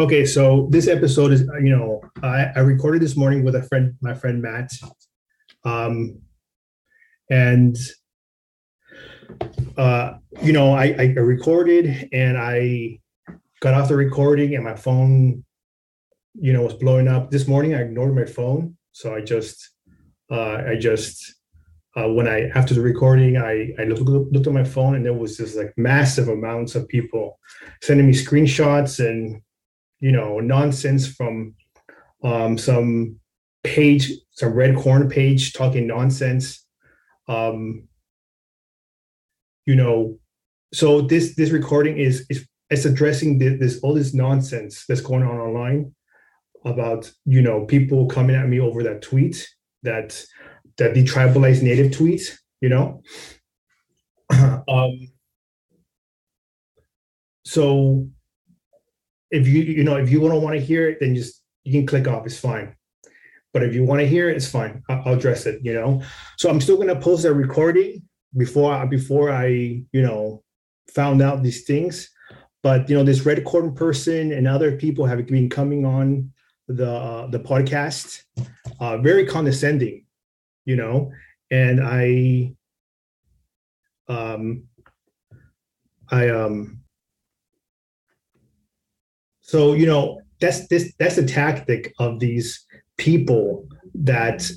Okay, so this episode is, you know, I, I recorded this morning with a friend, my friend Matt, um, and uh, you know, I, I recorded and I got off the recording, and my phone, you know, was blowing up. This morning, I ignored my phone, so I just, uh, I just. Uh, when I after the recording, I I looked, looked at my phone and there was just like massive amounts of people sending me screenshots and you know nonsense from um, some page, some red corn page talking nonsense. Um, you know, so this this recording is is it's addressing this, this all this nonsense that's going on online about you know people coming at me over that tweet that that the detribalized native tweet. You know. um, so if you you know if you don't want to hear it then just you can click off it's fine. But if you want to hear it it's fine i'll, address it you know? So i'm still going to post a recording before I, before i you know found out these things. But you know this red corn person and other people have been coming on the uh, the podcast uh, very condescending you know? And i um i um so you know that's this that's the tactic of these people that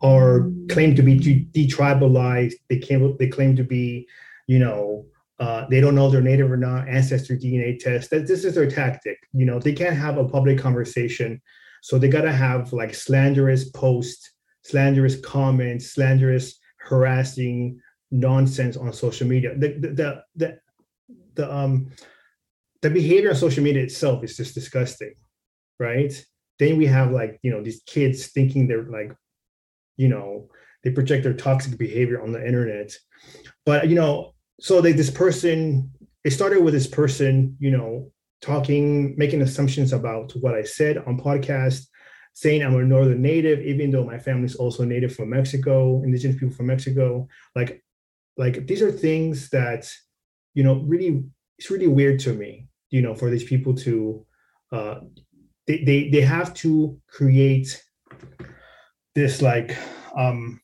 are claimed to be detribalized. They claim they claim to be, you know, uh, they don't know they're native or not. Ancestry DNA test. That this is their tactic. You know, they can't have a public conversation, so they gotta have like slanderous posts, slanderous comments, slanderous harassing nonsense on social media. The the the, the, the um the behavior on social media itself is just disgusting, right? Then we have like, you know, these kids thinking they're like, you know, they project their toxic behavior on the internet. But, you know, so they, this person, it started with this person, you know, talking, making assumptions about what I said on podcast, saying I'm a northern native, even though my family's also native from Mexico, indigenous people from Mexico. Like, like these are things that, you know, really, it's really weird to me you know for these people to uh, they, they they have to create this like um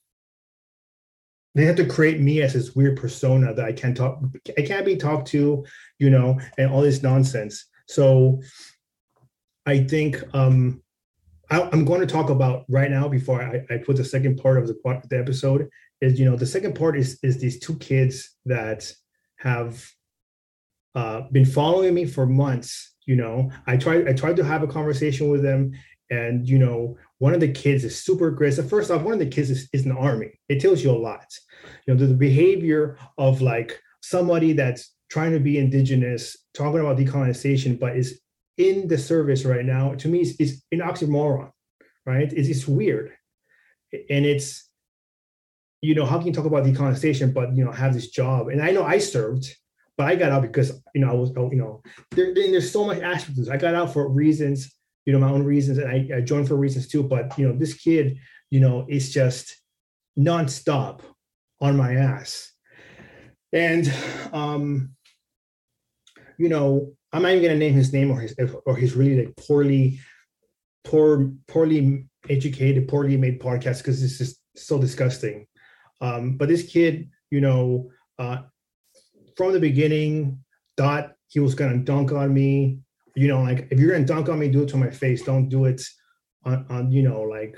they have to create me as this weird persona that I can't talk I can't be talked to, you know, and all this nonsense. So I think um I, am going to talk about right now before I, I put the second part of the, the episode is you know the second part is is these two kids that have uh, been following me for months. You know, I tried I tried to have a conversation with them, and you know, one of the kids is super aggressive. First off, one of the kids is, is in the army. It tells you a lot. You know, the, the behavior of like somebody that's trying to be indigenous, talking about decolonization, but is in the service right now. To me, is, is an oxymoron, right? It's, it's weird, and it's you know how can you talk about decolonization but you know have this job and i know i served but I got out because you know I was you know there, there's so much aspects. I got out for reasons, you know, my own reasons, and I, I joined for reasons too. But you know, this kid, you know, is just nonstop on my ass, and um, you know, I'm not even gonna name his name or his or his really like poorly, poor, poorly educated, poorly made podcast because this is so disgusting. Um, but this kid, you know, uh, from the beginning thought he was to dunk on me. You know, like if you're to dunk on me, do it to my face. Don't do it on, on you know, like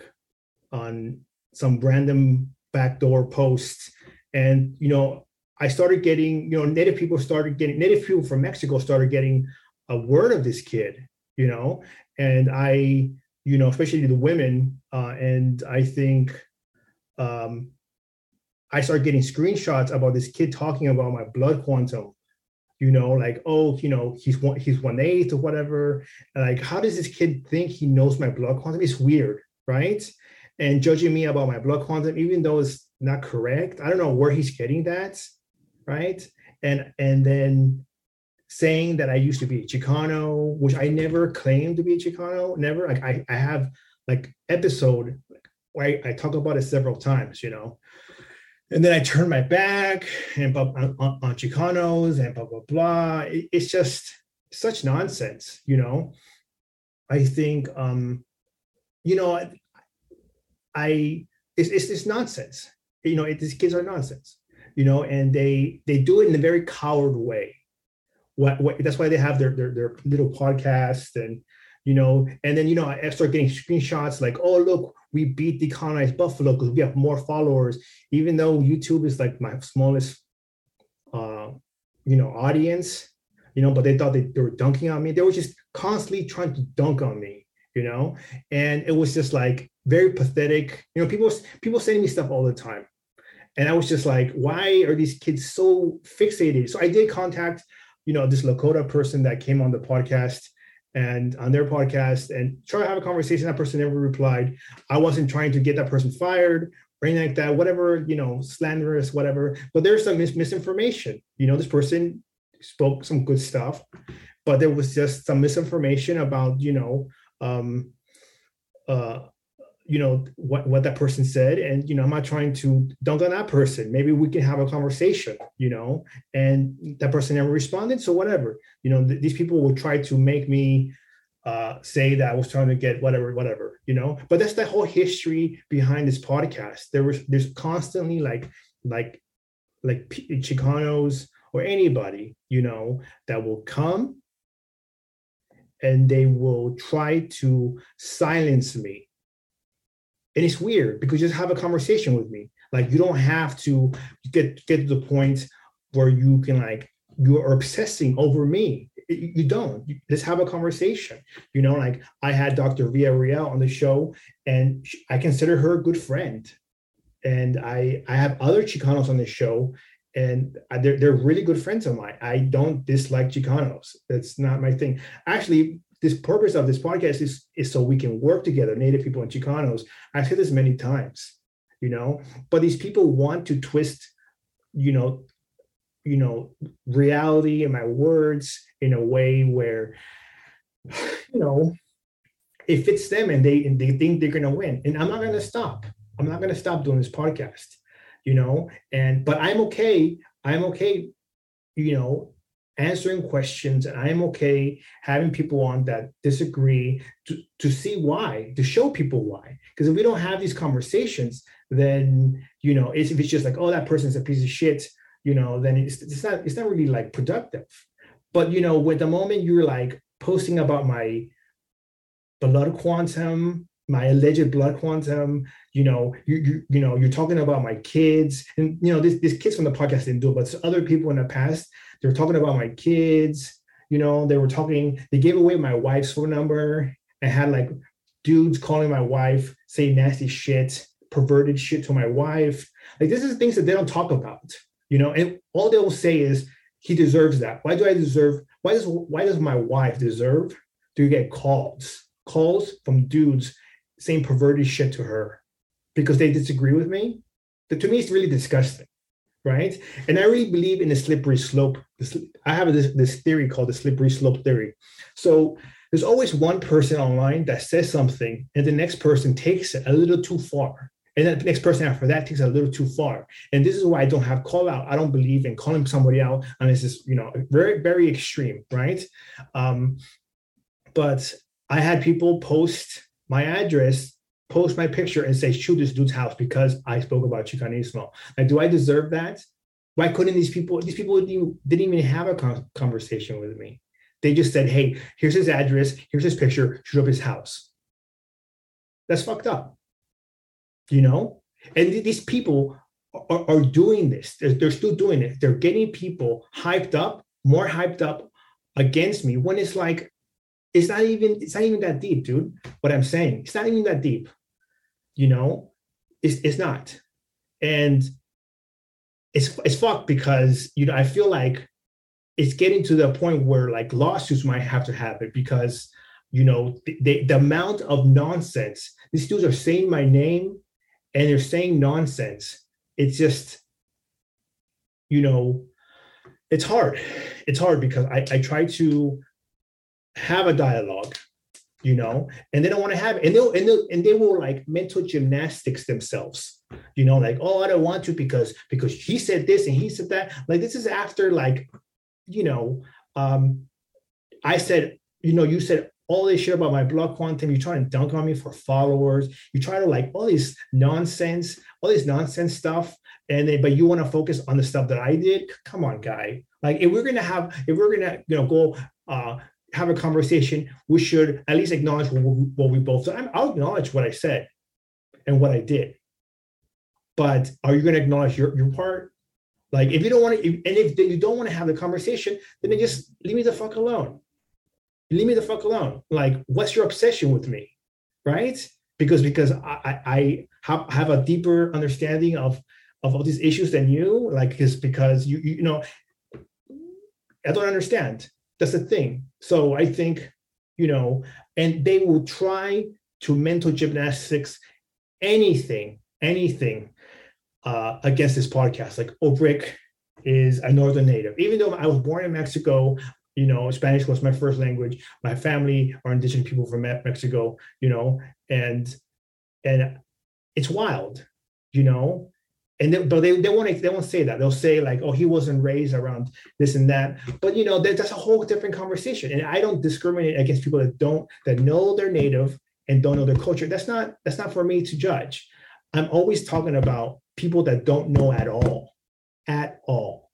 on some random backdoor post. And, you know, I started getting, you know, Native people started getting, Native people from Mexico started getting a word of this kid, you know, and I, you know, especially the women. Uh, and I think um, I started getting screenshots about this kid talking about my blood quantum. You know, like, oh, you know, he's one he's one eighth or whatever. Like, how does this kid think he knows my blood quantum? It's weird, right? And judging me about my blood quantum, even though it's not correct, I don't know where he's getting that, right? And and then saying that I used to be a Chicano, which I never claimed to be a Chicano, never. Like I, I have like episode where I, I talk about it several times, you know and then I turn my back and on, on, on Chicanos and blah blah blah. It, it's just such nonsense, you know. I think um, you know, I, I it's, it's it's nonsense. You know, it, these kids are nonsense. You know, and they they do it in a very coward way. What, what that's why they have their their, their little podcast and you know, and then you know I start getting screenshots like, oh look, we beat decolonized Buffalo because we have more followers, even though YouTube is like my smallest, uh, you know, audience. You know, but they thought they, they were dunking on me. They were just constantly trying to dunk on me. You know, and it was just like very pathetic. You know, people people sending me stuff all the time, and I was just like, why are these kids so fixated? So I did contact, you know, this Lakota person that came on the podcast and on their podcast and try to have a conversation. That person never replied. I wasn't trying to get that person fired or anything like that, whatever, you know, slanderous, whatever. But there's some mis- misinformation. You know, this person spoke some good stuff, but there was just some misinformation about, you know, um, uh, you know what what that person said. And you know i'm not trying to dunk on that person. Maybe we can have a conversation you know and that person never responded so whatever. You know th- these people will try to make me uh, say that i was trying to get whatever whatever you know? But that's the whole history behind this podcast. There was there's constantly like like like chicanos or anybody you know that will come and they will try to silence me and it's weird because you just have a conversation with me. Like you don't have to get get to the point where you can like you are obsessing over me. You don't. You just have a conversation. You know like i had dr villarreal on the show and i consider her a good friend. And i i have other chicanos on the show and they're, they're really good friends of mine. I don't dislike chicanos. That's not my thing. Actually this purpose of this podcast is is so we can work together, Native people and Chicanos. I've said this many times, you know, but these people want to twist, you know, you know, reality and my words in a way where, you know, it fits them and they and they think they're gonna win. And I'm not gonna stop. I'm not gonna stop doing this podcast, you know, and but I'm okay. I'm okay, you know, answering questions and i'm okay having people on that disagree to, to see why to show people why. Because if we don't have these conversations then you know it's, if it's just like oh that person's a piece of shit you know then it's, it's not it's not really like productive. But you know with the moment you're like posting about my blood quantum my alleged blood quantum you know you, you you know you're talking about my kids and you know this, this kids from the podcast didn't do it but other people in the past they were talking about my kids. You know, they were talking, they gave away my wife's phone number and had like dudes calling my wife, saying nasty shit, perverted shit to my wife. Like this is things that they don't talk about, you know, and all they will say is he deserves that. Why do I deserve? Why does why does my wife deserve to get calls? Calls from dudes saying perverted shit to her because they disagree with me. That to me is really disgusting right? And I really believe in the slippery slope. I have this, this theory called the slippery slope theory. So there's always one person online that says something, and the next person takes it a little too far. And the next person after that takes it a little too far. And this is why I don't have call out. I don't believe in calling somebody out unless it's you know very, very extreme, right? Um, but I had people post my address post my picture and say shoot this dude's house because I spoke about Chicanismo. Like, do I deserve that? Why couldn't these people? These people didn't even, have a conversation with me. They just said, "Hey, here's his address. Here's his picture. Shoot up his house." That's fucked up. You know, and th- these people are, are doing this. They're, they're still doing it. They're getting people hyped up, more hyped up against me when it's like it's not even it's not even that deep, dude. What I'm saying, it's not even that deep you know it's, it's not and it's it's fucked because you know i feel like it's getting to the point where like lawsuits might have to happen because you know the, the amount of nonsense these dudes are saying my name and they're saying nonsense. It's just you know it's hard. It's hard because i, I try to have a dialogue you know, and they don't want to have it. And they'll and they and they will like mental gymnastics themselves, you know, like, oh, I don't want to because because he said this and he said that. Like this is after like, you know, um, I said, you know, you said all this shit about my blood quantum. You're trying to dunk on me for followers. You try to like all this nonsense, all this nonsense stuff. And then, but you want to focus on the stuff that I did. Come on, guy. Like if we're gonna have, if we're gonna, you know, go uh, have a conversation, we should at least acknowledge what, what we both. I'll acknowledge what I said and what I did. But are you going to acknowledge your, your part? Like if you don't want to, and if you don't want to have the conversation, then just leave me the fuck alone. Leave me the fuck alone. Like, what's your obsession with me, right? Because because I I have, have a deeper understanding of of all these issues than you. Like, is because you you know, I don't understand. That's the thing. So I think you know, and they will try to mental gymnastics anything, anything uh, against this podcast. Like Obrick is a Northern native. Even though I was born in Mexico, you know, Spanish was my first language. My family are indigenous people from Mexico, you know, and and it's wild, you know. And they, but they, they won't they won't say that. They'll say like, oh, he wasn't raised around this and that. But you know, that, that's a whole different conversation. And I don't discriminate against people that don't that know they're native and don't know their culture. That's not that's not for me to judge. I'm always talking about people that don't know at all, at all,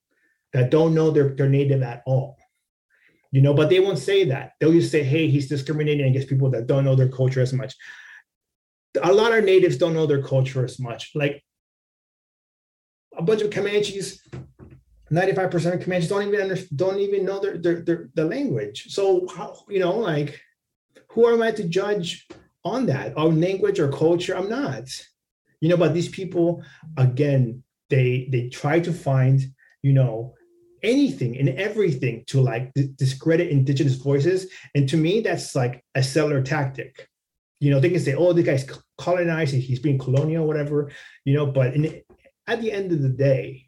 that don't know their, their native at all. You know, but they won't say that. They'll just say, hey, he's discriminating against people that don't know their culture as much. A lot of natives don't know their culture as much. Like a bunch of Comanches, 95% of Comanches don't even don't even know their, their, their, the language. So, how, you know, like, who am I to judge on that, on language or culture? I'm not. You know but these people again they they try to find you know anything and everything to like discredit indigenous voices. And to me that's like a settler tactic. You know they can say oh this guy's colonized. He's being colonial whatever you know but in, at the end of the day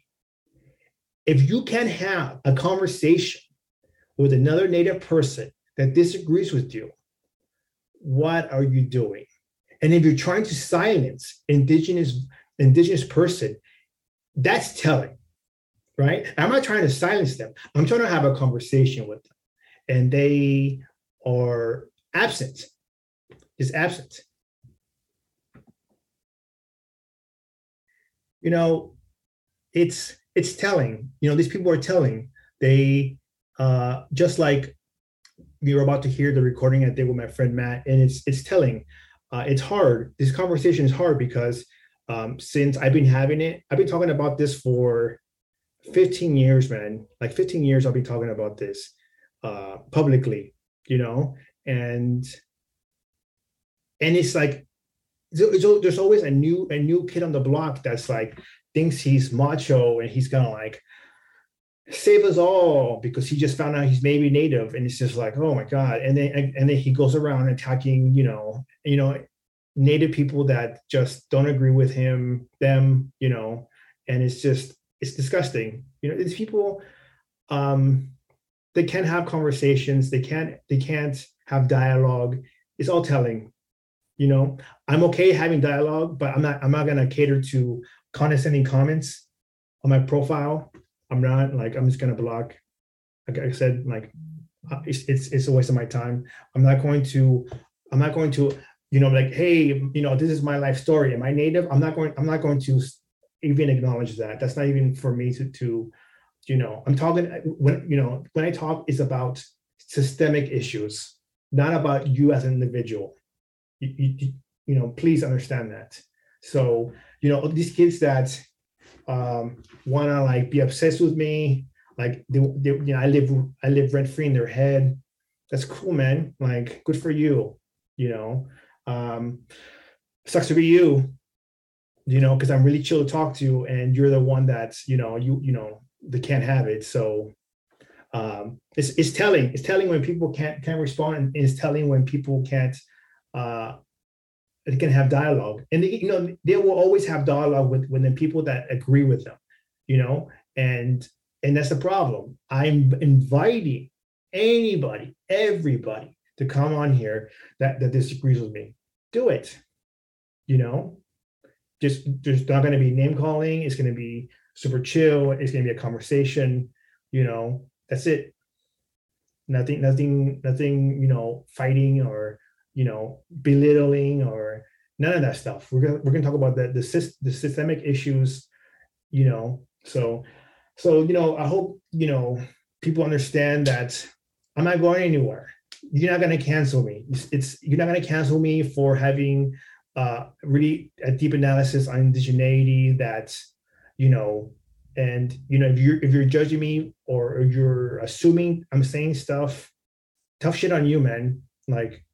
if you can have a conversation with another native person that disagrees with you what are you doing and if you're trying to silence indigenous indigenous person, that's telling, right? I'm not trying to silence them. I'm trying to have a conversation with them, and they are absent. Is absent. You know, it's it's telling. You know, these people are telling. They uh, just like were about to hear the recording I did with my friend Matt, and it's it's telling uh, it's hard. This conversation is hard because um, since I've been having it, I've been talking about this for 15 years, man. Like 15 years, I've been talking about this uh, publicly, you know, and and it's like there's always a new a new kid on the block that's like thinks he's macho and he's gonna like save us all because he just found out he's maybe native and it's just like oh my god. And then and then he goes around attacking you know you know native people that just don't agree with him them you know and it's just it's disgusting. You know these people um they can't have conversations. They can't they can't have dialogue. It's all telling you know i'm okay having dialogue but i'm not i'm not going to cater to condescending comments on my profile I'm not like I'm just gonna block. Like I said, like uh, it's it's it's a waste of my time. I'm not going to I'm not going to you know like hey you know this is my life story. Am I native? I'm not going I'm not going to even acknowledge that. That's not even for me to to you know I'm talking when you know when I talk is about systemic issues, not about you as an individual. You, you, you know please understand that. So you know these kids that um, want to like be obsessed with me. Like they, they, you know, I live I live rent free in their head. That's cool, man. Like good for you. You know, um, sucks to be you. You know, because I'm really chill to talk to, and you're the one that's you know you you know they can't have it. So um, it's it's telling. It's telling when people can't can't respond, and it's telling when people can't uh, can have dialogue. And they, you know they will always have dialogue with with the people that agree with them you know? And and that's the problem. I'm inviting anybody everybody to come on here that that disagrees with me. Do it you know? Just there's not going to be name calling. It's going to be super chill. It's going to be a conversation you know? That's it. Nothing nothing nothing you know fighting or you know belittling or none of that stuff. We're gonna we're gonna talk about the the, the systemic issues you know so so you know i hope you know people understand that i'm not going anywhere. You're not going to cancel me. It's, it's you're not going to cancel me for having uh really a deep analysis on indigeneity that you know and you know if you're if you're judging me or you're assuming i'm saying stuff tough shit on you man. Like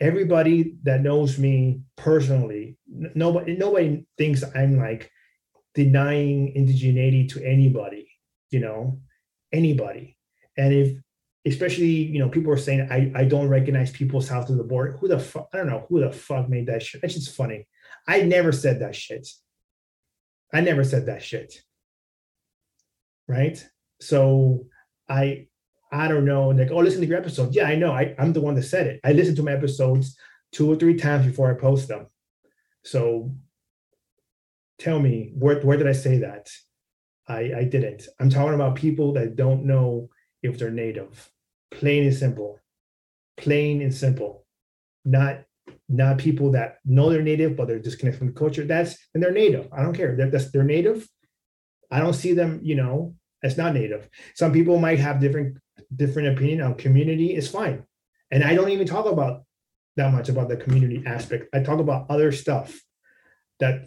everybody that knows me personally nobody nobody thinks i'm like denying indigeneity to anybody you know anybody. And if especially you know people are saying i i don't recognize people south of the border who the fuck i don't know who the fuck made that shit? That's just funny. I never said that shit. I never said that shit. Right? So I I don't know, like, oh, listen to your episode. Yeah, I know. I, I'm the one that said it. I listen to my episodes two or three times before I post them. So tell me, where, where did I say that? I, I didn't. I'm talking about people that don't know if they're native. Plain and simple. Plain and simple. Not not people that know they're native, but they're disconnected from the culture. That's and they're native. I don't care. They're, that's, they're native. I don't see them, you know, as not native. Some people might have different different opinion on community. is fine, and I don't even talk about that much about the community aspect. I talk about other stuff that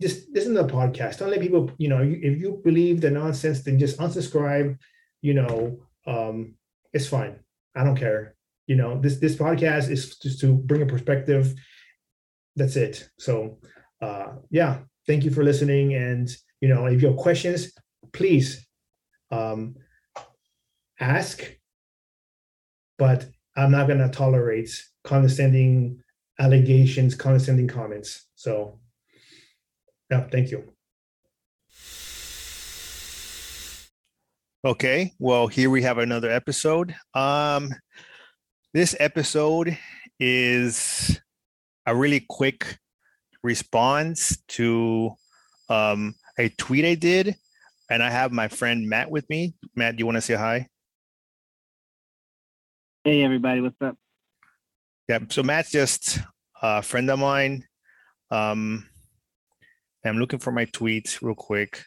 just this isn't a podcast. Don't let people, you know, if you believe the nonsense, then just unsubscribe. You know, um, it's fine. I don't care. You know, this this podcast is just to bring a perspective. That's it. So, uh, yeah, thank you for listening and you know if you have questions please um, ask but i'm not going to tolerate condescending allegations condescending comments so yeah thank you okay well here we have another episode um this episode is a really quick response to um a tweet I did, and I have my friend Matt with me. Matt, do you want to say hi? Hey, everybody, what's up? Yeah, so Matt's just a friend of mine. Um, I'm looking for my tweet real quick.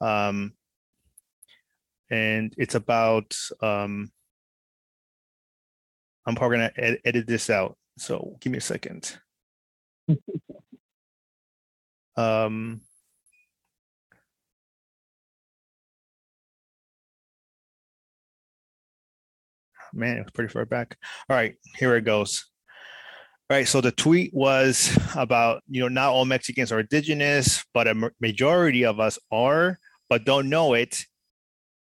Um, and it's about, um, I'm probably going to ed- edit this out. So give me a second. um, man, it was pretty far back. All right, here it goes. All right, so the tweet was about, you know, not all Mexicans are indigenous, but a majority of us are, but don't know it.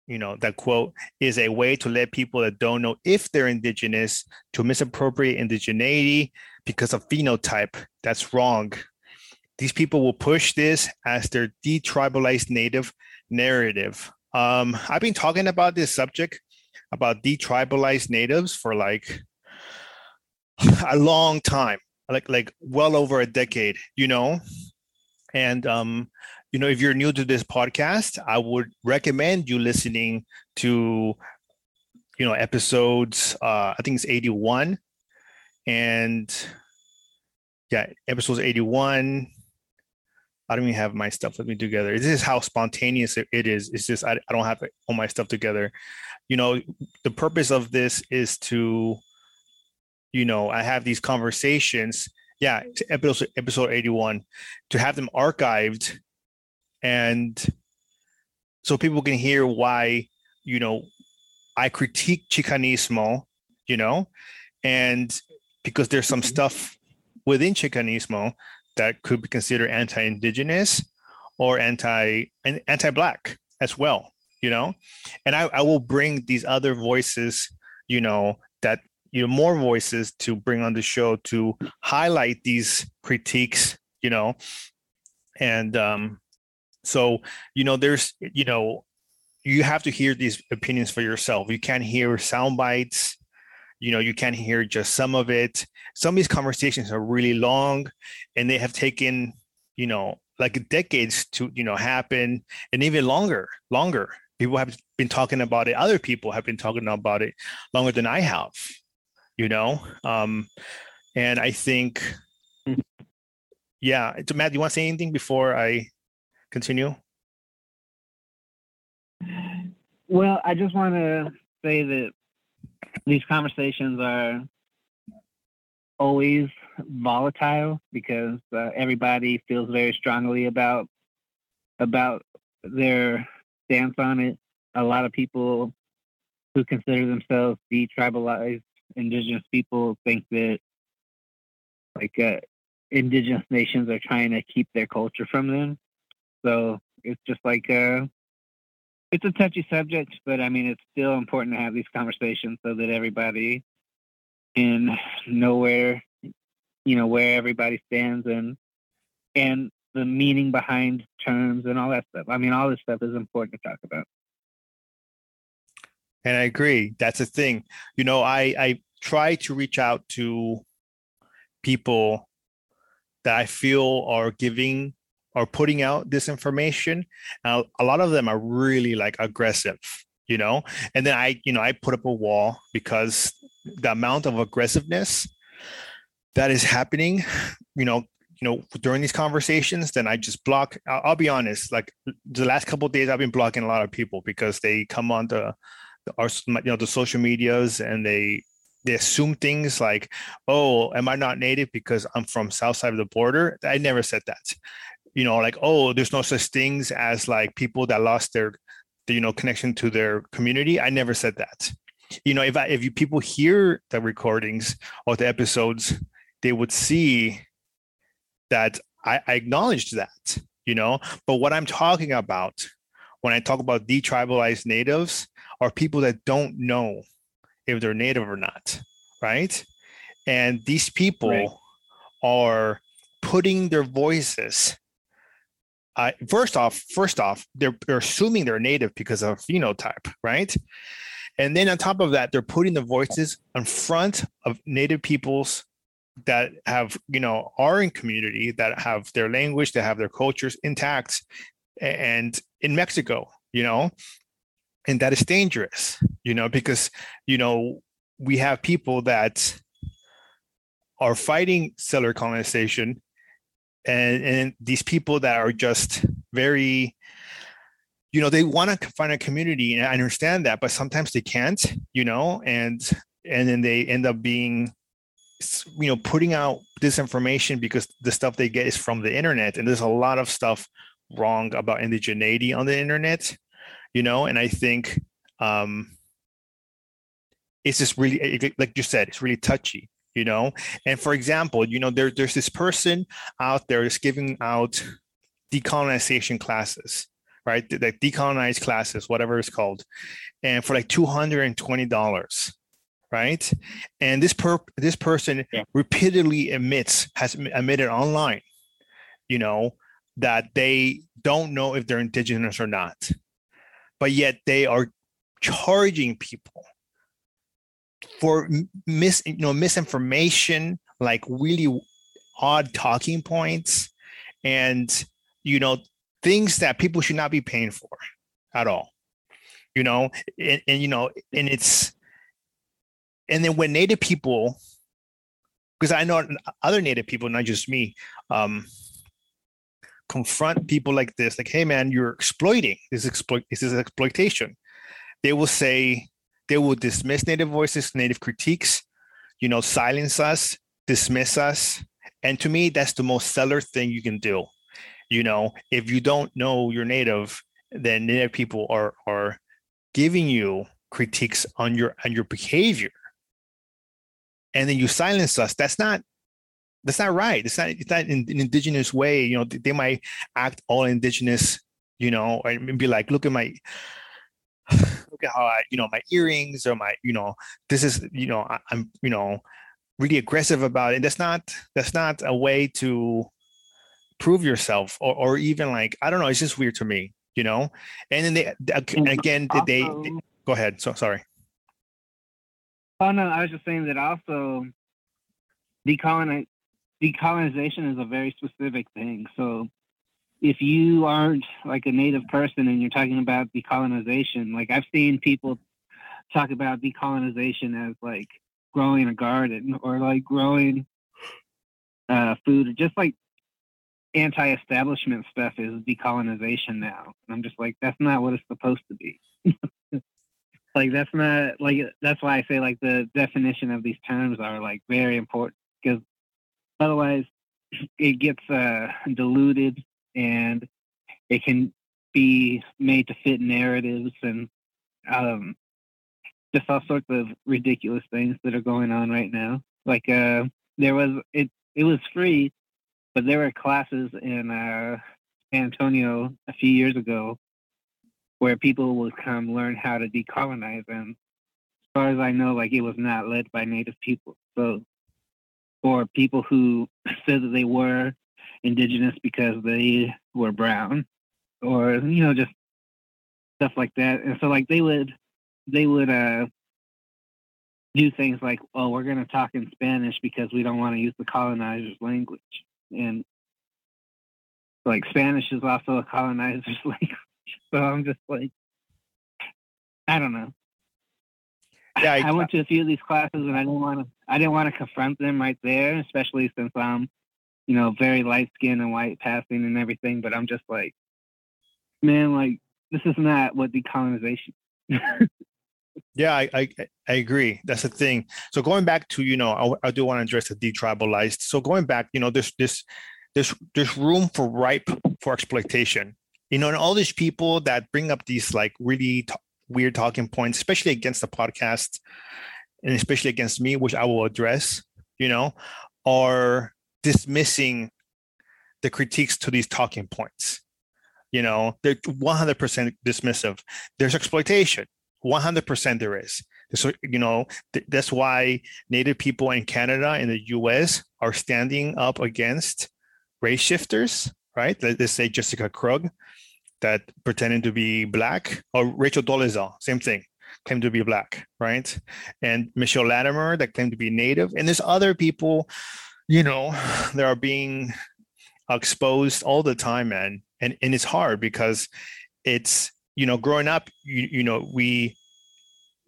You know, that quote is a way to let people that don't know if they're indigenous to misappropriate indigeneity because of phenotype. That's wrong. These people will push this as their detribalized native narrative. Um, I've been talking about this subject about detribalized natives for like a long time, like like well over a decade, you know. And um, you know, if you're new to this podcast, I would recommend you listening to you know episodes uh I think it's 81 and yeah, episodes 81 I don't even have my stuff with me together. This is how spontaneous it is. It's just I, I don't have all my stuff together you know the purpose of this is to you know i have these conversations yeah episode episode 81 to have them archived and so people can hear why you know i critique chicanismo you know and because there's some mm-hmm. stuff within chicanismo that could be considered anti-indigenous or anti anti-black as well you know? And I, I will bring these other voices you know that you know more voices to bring on the show to highlight these critiques you know? And um so you know there's you know you have to hear these opinions for yourself. You can't hear sound bites. You know you can't hear just some of it. Some of these conversations are really long and they have taken you know like decades to you know happen and even longer longer people have been talking about it other people have been talking about it longer than i have you know? Um and i think yeah so matt do you want to say anything before i continue? Well i just want to say that these conversations are always volatile because uh, everybody feels very strongly about about their stance on it. A lot of people who consider themselves detribalized indigenous people think that like uh, indigenous nations are trying to keep their culture from them. So it's just like uh, it's a touchy subject, but I mean it's still important to have these conversations so that everybody can know where you know where everybody stands and and the meaning behind terms and all that stuff. I mean, all this stuff is important to talk about. And I agree. That's the thing. You know, I I try to reach out to people that I feel are giving or putting out this information. Uh, a lot of them are really like aggressive, you know. And then I, you know, I put up a wall because the amount of aggressiveness that is happening, you know, you know, during these conversations, then I just block. I'll, I'll be honest. Like the last couple days, I've been blocking a lot of people because they come on the, the our, you know, the social medias and they they assume things like, "Oh, am I not native because I'm from south side of the border?" I never said that. You know, like, "Oh, there's no such things as like people that lost their, you know, connection to their community." I never said that. You know, if I, if you people hear the recordings or the episodes, they would see that I, I acknowledged that, you know. But what I'm talking about when I talk about detribalized natives are people that don't know if they're native or not, right? And these people right. are putting their voices. Uh, first off, first off, they're, they're assuming they're native because of phenotype, right? And then on top of that, they're putting the voices in front of native peoples that have you know are in community that have their language that have their cultures intact and in mexico you know? And that is dangerous you know because you know we have people that are fighting settler colonization and and these people that are just very you know they want to find a community and i understand that but sometimes they can't you know? And and then they end up being you know putting out this information because the stuff they get is from the internet and there's a lot of stuff wrong about indigeneity on the internet you know and i think um it's just really like you said it's really touchy you know? And for example you know there, there's this person out there is giving out decolonization classes right? Like decolonized classes whatever it's called and for like $220 right? And this per this person yeah. repeatedly admits has admitted online, you know, that they don't know if they're indigenous or not, but yet they are charging people for mis you know misinformation, like really odd talking points, and you know things that people should not be paying for at all you know and, and you know and it's and then when native people because i know other native people not just me um, confront people like this like hey man you're exploiting this exploit this is exploitation. They will say they will dismiss native voices native critiques you know silence us dismiss us. And to me that's the most settler thing you can do. You know if you don't know you're native then native people are are giving you critiques on your on your behavior and then you silence us that's not that's not right. It's not it's not in an indigenous way. You know they might act all indigenous you know and be like look at my look at how i you know my earrings or my you know this is you know I, i'm you know really aggressive about it. That's not that's not a way to prove yourself or, or even like i don't know it's just weird to me you know? And then they again they, they go ahead so sorry Oh no, I was just saying that also decolonization is a very specific thing. So if you aren't like a native person and you're talking about decolonization, like I've seen people talk about decolonization as like growing a garden or like growing uh, food, just like anti-establishment stuff is decolonization now. And I'm just like, that's not what it's supposed to be. like that's not like that's why I say like the definition of these terms are like very important because otherwise it gets uh, diluted and it can be made to fit narratives and um, just all sorts of ridiculous things that are going on right now. Like uh, there was it it was free, but there were classes in uh, San Antonio a few years ago where people would come learn how to decolonize, and as far as I know, like it was not led by Native people. So, or people who said that they were indigenous because they were brown, or you know just stuff like that. And so, like they would they would uh, do things like, "Oh, we're going to talk in Spanish because we don't want to use the colonizer's language," and like Spanish is also a colonizer's language. So I'm just like, I don't know. Yeah, I, I went to a few of these classes, and I didn't want to. I didn't want to confront them right there, especially since I'm, you know, very light skinned and white passing and everything. But I'm just like, man, like this is not what decolonization. Yeah, I, I, I agree. That's the thing. So going back to you know, I, I do want to address the detribalized. So going back, you know, there's this there's there's room for ripe for exploitation. You know, and all these people that bring up these like really t- weird talking points, especially against the podcast, and especially against me, which I will address. You know, are dismissing the critiques to these talking points. You know, they're 100% dismissive. There's exploitation 100% there is. So, you know, th- that's why Native people in Canada and the US are standing up against race shifters, right? Let's say Jessica Krug that pretending to be black, or Rachel Dolezal, same thing, claim to be black, right? And Michelle Latimer that claimed to be Native. And there's other people, you know, that are being exposed all the time, man. And, and it's hard because it's you know, growing up, you, you know, we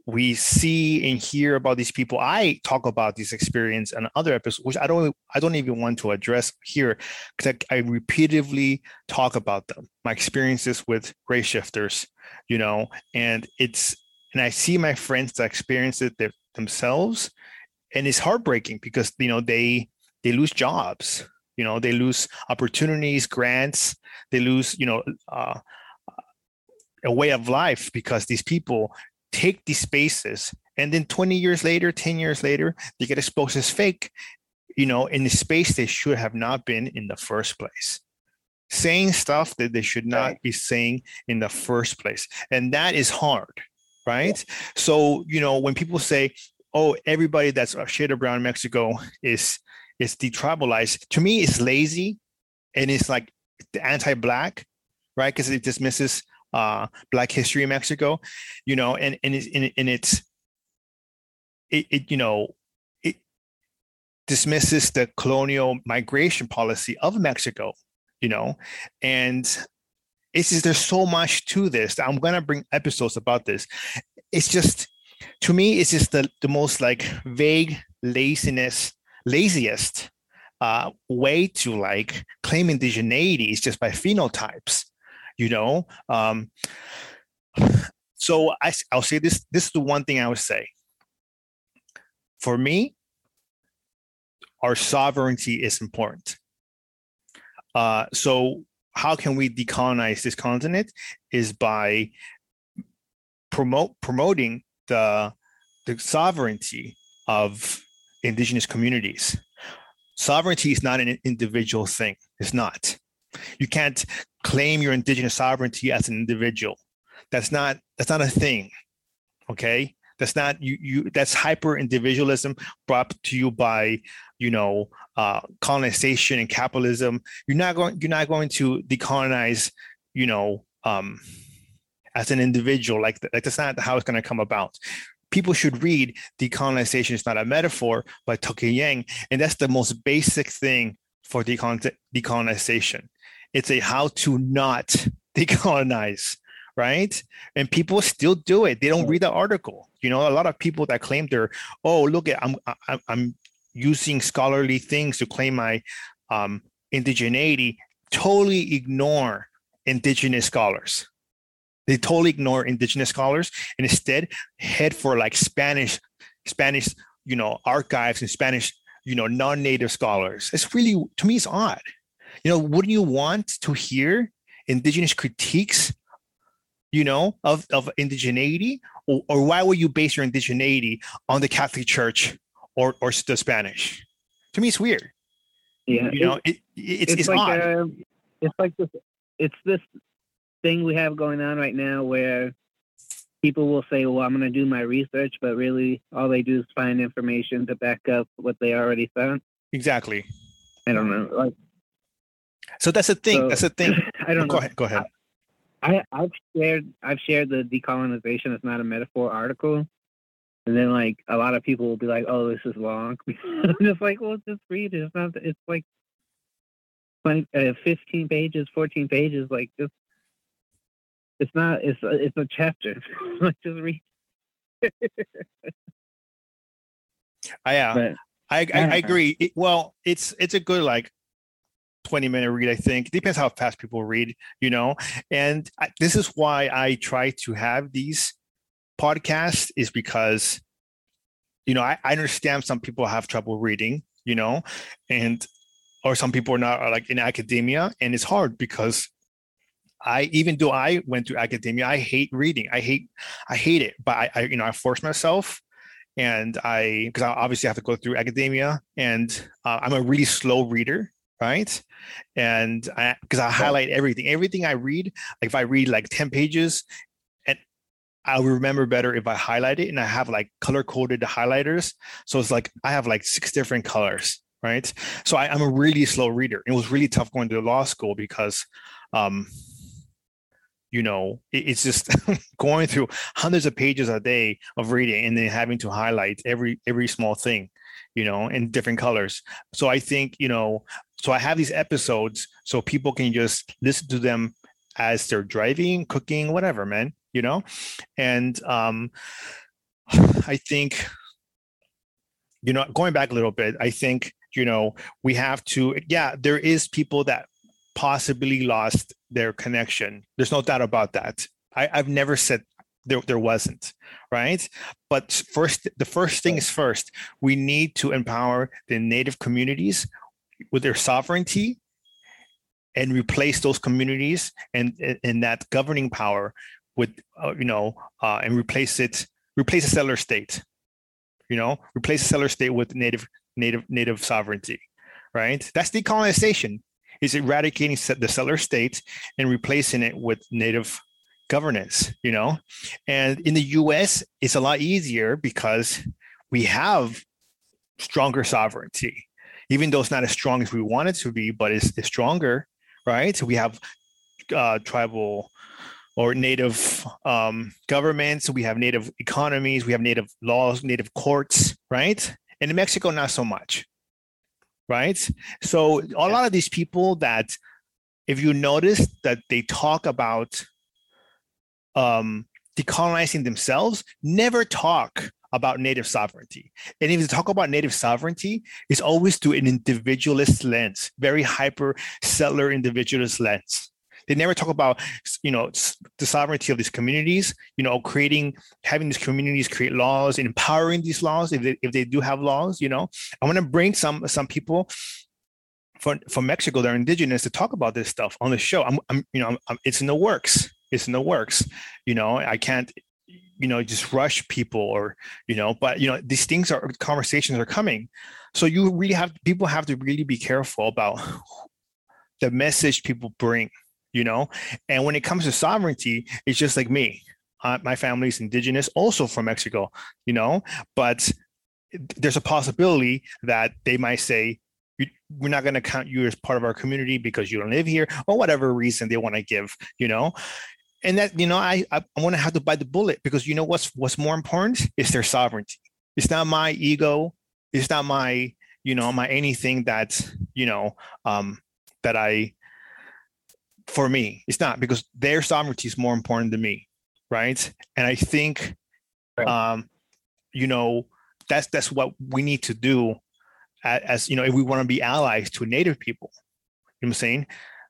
we see and hear about these people. I talk about this experience and other episodes, which I don't I don't even want to address here because I, I, repeatedly talk about them, my experiences with race shifters, you know, and it's and I see my friends that experience it themselves, and it's heartbreaking because you know they they lose jobs, you know, they lose opportunities, grants, they lose you know. Uh, a way of life because these people take these spaces and then 20 years later 10 years later they get exposed as fake you know in the space they should have not been in the first place. Saying stuff that they should not right. be saying in the first place and that is hard right? So you know when people say oh everybody that's a shade of brown in mexico is is detribalized to me it's lazy and it's like the anti-black right? Because it dismisses uh, Black history in Mexico, you know, and and it's and, it's it, it you know it dismisses the colonial migration policy of Mexico, you know, and it's just there's so much to this. I'm gonna bring episodes about this. It's just to me, it's just the the most like vague laziness, laziest uh, way to like claim indigeneity is just by phenotypes you know um, so I, i'll say this this is the one thing i would say. For me our sovereignty is important. Uh, so how can we decolonize this continent is by promote promoting the the sovereignty of indigenous communities. Sovereignty is not an individual thing. It's not you can't claim your indigenous sovereignty as an individual. That's not that's not a thing. Okay? That's not you you that's hyper individualism brought to you by you know uh, colonization and capitalism. You're not going you're not going to decolonize, you know, um, as an individual. Like, like that's not how it's going to come about people should read decolonization is not a metaphor by Tuck and Yang. And that's the most basic thing for decolonization it's a how to not decolonize right? And people still do it. They don't read the article. You know a lot of people that claim they're oh look at i'm i'm, I'm using scholarly things to claim my um, indigeneity totally ignore indigenous scholars. They totally ignore indigenous scholars and instead head for like spanish spanish you know archives and spanish you know non-native scholars. It's really to me it's odd you know wouldn't you want to hear indigenous critiques you know of, of indigeneity or, or why would you base your indigeneity on the catholic church or or the spanish to me it's weird Yeah, you know it, it's, it's, like odd uh, it's like this. It's this thing we have going on right now where people will say, "Well, I'm going to do my research," but really, all they do is find information to back up what they already found. exactly I don't know. Like, so that's the thing So- that's the thing I don't go know. ahead go ahead I, I've shared I've shared the decolonization is not a metaphor article, and then like a lot of people will be like, "Oh, this is long." I'm just like, "Well, just read it. It's not. It's like like uh, 15 pages, 14 pages. Like just it's not. It's a, it's a chapter. like just read." I, yeah But I, I, I agree. It- well, it's it's a good like twenty minute read. I think depends how fast people read, you know. And I, this is why I try to have these podcasts is because you know I, I understand some people have trouble reading, you know, and or some people are not are like in academia, and it's hard because I even though I went to academia, I hate reading. I hate I hate it, but I, I you know I force myself and I because I obviously have to go through academia, and uh, I'm a really slow reader, right? And I because I highlight everything, everything I read. Like if I read like ten pages, and I'll remember better if I highlight it, and I have like color coded highlighters. So it's like I have like six different colors, right? So I, I'm a really slow reader. It was really tough going to law school because. Um, you know, it- it's just going through hundreds of pages a day of reading and then having to highlight every every small thing you know in different colors so i think you know so i have these episodes so people can just listen to them as they're driving cooking whatever man you know? And um i think you know going back a little bit i think you know we have to yeah there is people that possibly lost their connection. There's no doubt about that. I, i've never said there, there wasn't right? But first the first thing is first. We need to empower the native communities with their sovereignty and replace those communities and and that governing power with uh, you know uh, and replace it replace a settler state you know replace a settler state with native native native sovereignty right? That's decolonization. Is eradicating the settler state and replacing it with native governance you know? And in the us it's a lot easier because we have stronger sovereignty even though it's not as strong as we want it to be but it's, it's stronger right? So we have uh, tribal or native um, governments we have native economies we have native laws native courts right? And in mexico not so much right? So a lot of these people that if you notice that they talk about um, decolonizing themselves never talk about native sovereignty. And if you talk about native sovereignty, it's always through an individualist lens, very hyper settler individualist lens. They never talk about, you know, the sovereignty of these communities. You know, creating, having these communities create laws and empowering these laws if they if they do have laws. You know, I want to bring some some people from from Mexico that are indigenous to talk about this stuff on the show. I'm, I'm you know, I'm, I'm- it's in the works. It's in the works. You know, I can't, you know, just rush people or you know, but you know, these things are conversations are coming. So you really have people have to really be careful about the message people bring. You know, and when it comes to sovereignty, it's just like me. Uh, my family is indigenous, also from Mexico. You know, but there's a possibility that they might say we're not going to count you as part of our community because you don't live here or whatever reason they want to give you know and that you know i i, I want to have to bite the bullet because you know what's what's more important is their sovereignty it's not my ego it's not my you know my anything that you know um that i for me. It's not because their sovereignty is more important than me, right? And I think, right. um, you know, that's that's what we need to do as, as you know if we want to be allies to Native people. You know what I'm saying?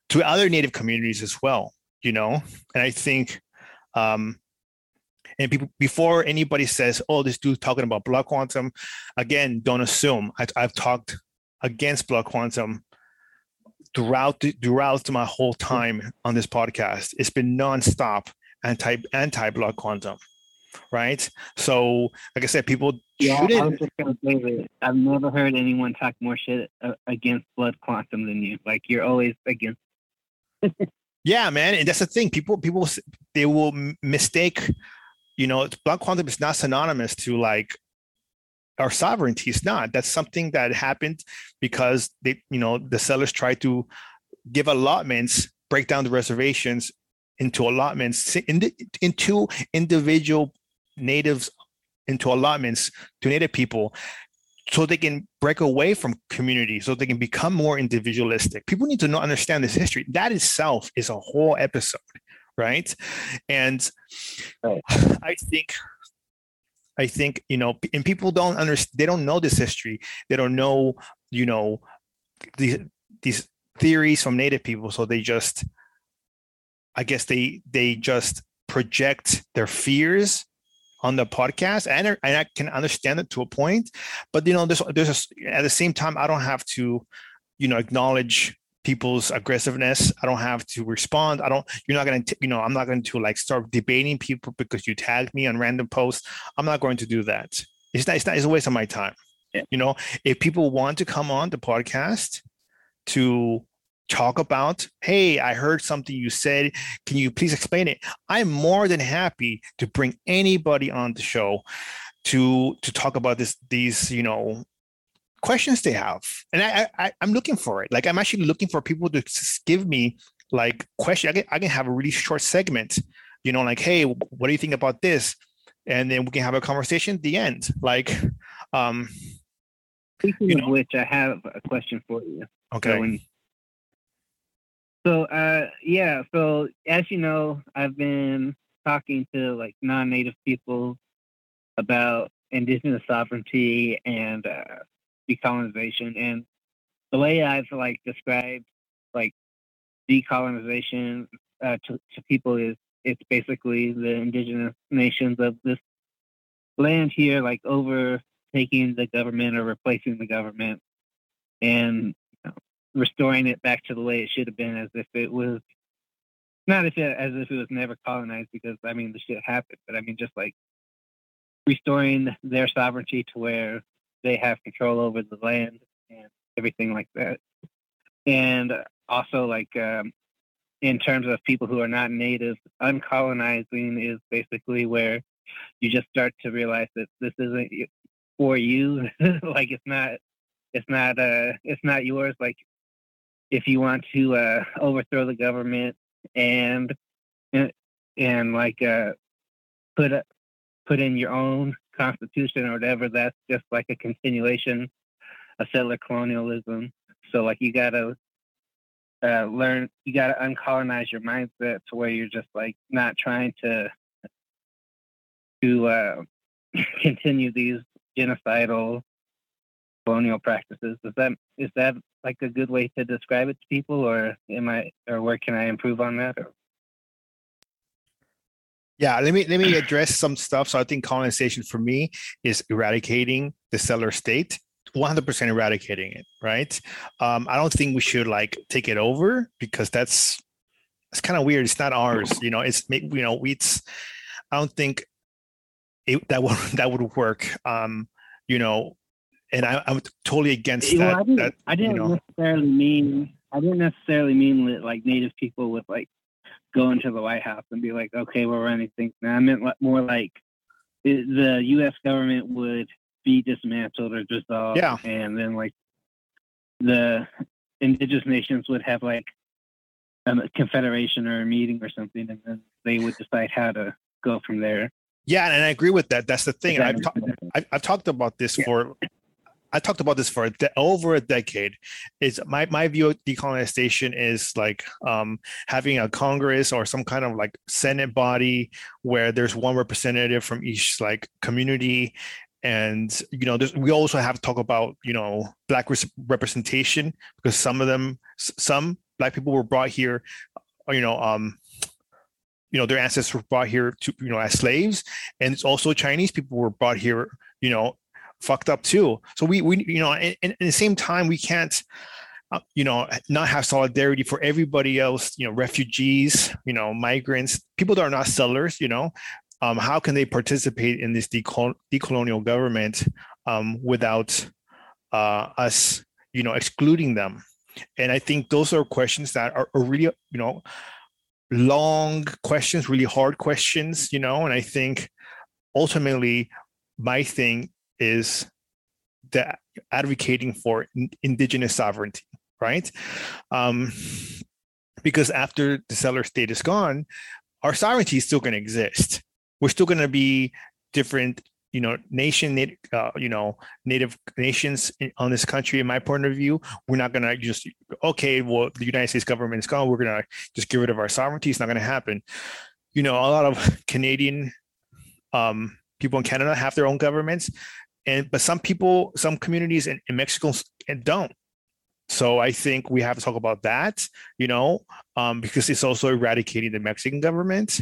To other Native communities as well. You know, and I think. Um, and people before anybody says, "Oh, this dude's talking about blood quantum," again, don't assume. I, I've talked against blood quantum throughout the, throughout my whole time on this podcast. It's been nonstop anti anti blood quantum, right? So, like I said, people yeah, shouldn't. I was just gonna say that I've never heard anyone talk more shit uh, against blood quantum than you. Like you're always against. Yeah, man, and that's the thing. People people they will mistake. You know, blood quantum is not synonymous to like our sovereignty is not. That's something that happened because they, you know, the settlers tried to give allotments, break down the reservations into allotments, into individual natives, into allotments to native people, so they can break away from community, so they can become more individualistic. People need to know, understand this history. That itself is a whole episode, right? And right. I think I think you know, and people don't understand. They don't know this history. They don't know, you know, these these theories from Native people. So they just, I guess they they just project their fears on the podcast, and and I can understand it to a point. But you know, there's there's a, at the same time, I don't have to, you know, acknowledge people's aggressiveness. I don't have to respond. I don't, you're not going to, you know, I'm not going to like start debating people because you tagged me on random posts. I'm not going to do that. It's not, it's not, it's a waste of my time. Yeah. You know, if people want to come on the podcast to talk about, hey, I heard something you said. Can you please explain it? I'm more than happy to bring anybody on the show to to talk about this these you know questions they have. And I, I i'm looking for it. Like i'm actually looking for people to give me like question. I can, I can have a really short segment you know like hey what do you think about this? And then we can have a conversation at the end. Like um speaking you know, of which i have a question for you. Okay. So, so uh yeah so as you know i've been talking to like non-native people about indigenous sovereignty and uh, decolonization. And the way I've like described like decolonization uh, to, to people is it's basically the indigenous nations of this land here, like overtaking the government or replacing the government and restoring it back to the way it should have been as if it was not as if it was never colonized because I mean the shit happened, but I mean just like restoring their sovereignty to where they have control over the land and everything like that. And also, like um, in terms of people who are not native, uncolonizing is basically where you just start to realize that this isn't for you. like it's not, it's not, uh, it's not yours. Like if you want to uh, overthrow the government and and, and like uh, put put in your own constitution or whatever, that's just like a continuation of settler colonialism. So like you gotta uh, learn, you gotta uncolonize your mindset to where you're just like not trying to to uh, continue these genocidal colonial practices. Is that is that like a good way to describe it to people, or am I, or where can I improve on that? Or? Yeah, let me let me address some stuff. So I think colonization for me is eradicating the settler state, 100% eradicating it, right? Um, I don't think we should like take it over because that's it's kind of weird. It's not ours, you know. It's you know, it's I don't think it, that would that would work. Um, you know, and I, am totally against well, that. I didn't, that, I didn't you know. necessarily mean I didn't necessarily mean like native people with like go into the White House and be like, okay, we're running things now. I meant more like the U.S. government would be dismantled or dissolved, yeah. and then like the indigenous nations would have like a confederation or a meeting or something, and then they would decide how to go from there. Yeah, and I agree with that. That's the thing. I've, ta- I've, I've, talked about this yeah. for I talked about this for a de- over a decade. Is my my view of decolonization is like um, having a Congress or some kind of like Senate body where there's one representative from each like community, and you know we also have to talk about you know black representation because some of them some black people were brought here, you know um, you know their ancestors were brought here to you know as slaves and it's also chinese people were brought here you know fucked up too. So we we you know in, in the same time we can't uh, you know not have solidarity for everybody else you know refugees you know migrants people that are not settlers you know. Um, how can they participate in this decol- decolonial government um, without uh, us you know excluding them? And i think those are questions that are, are really you know long questions, really hard questions, you know, and I think ultimately my thing is that advocating for indigenous sovereignty, right? Um, because after the settler state is gone, our sovereignty is still going to exist. We're still going to be different you know nation uh, you know native nations on this country in my point of view. We're not going to just okay well the united states government is gone. We're going to just get rid of our sovereignty. It's not going to happen. You know a lot of canadian um, people in canada have their own governments and but some people some communities in, in mexico don't so I think we have to talk about that, you know, um, because it's also eradicating the Mexican government,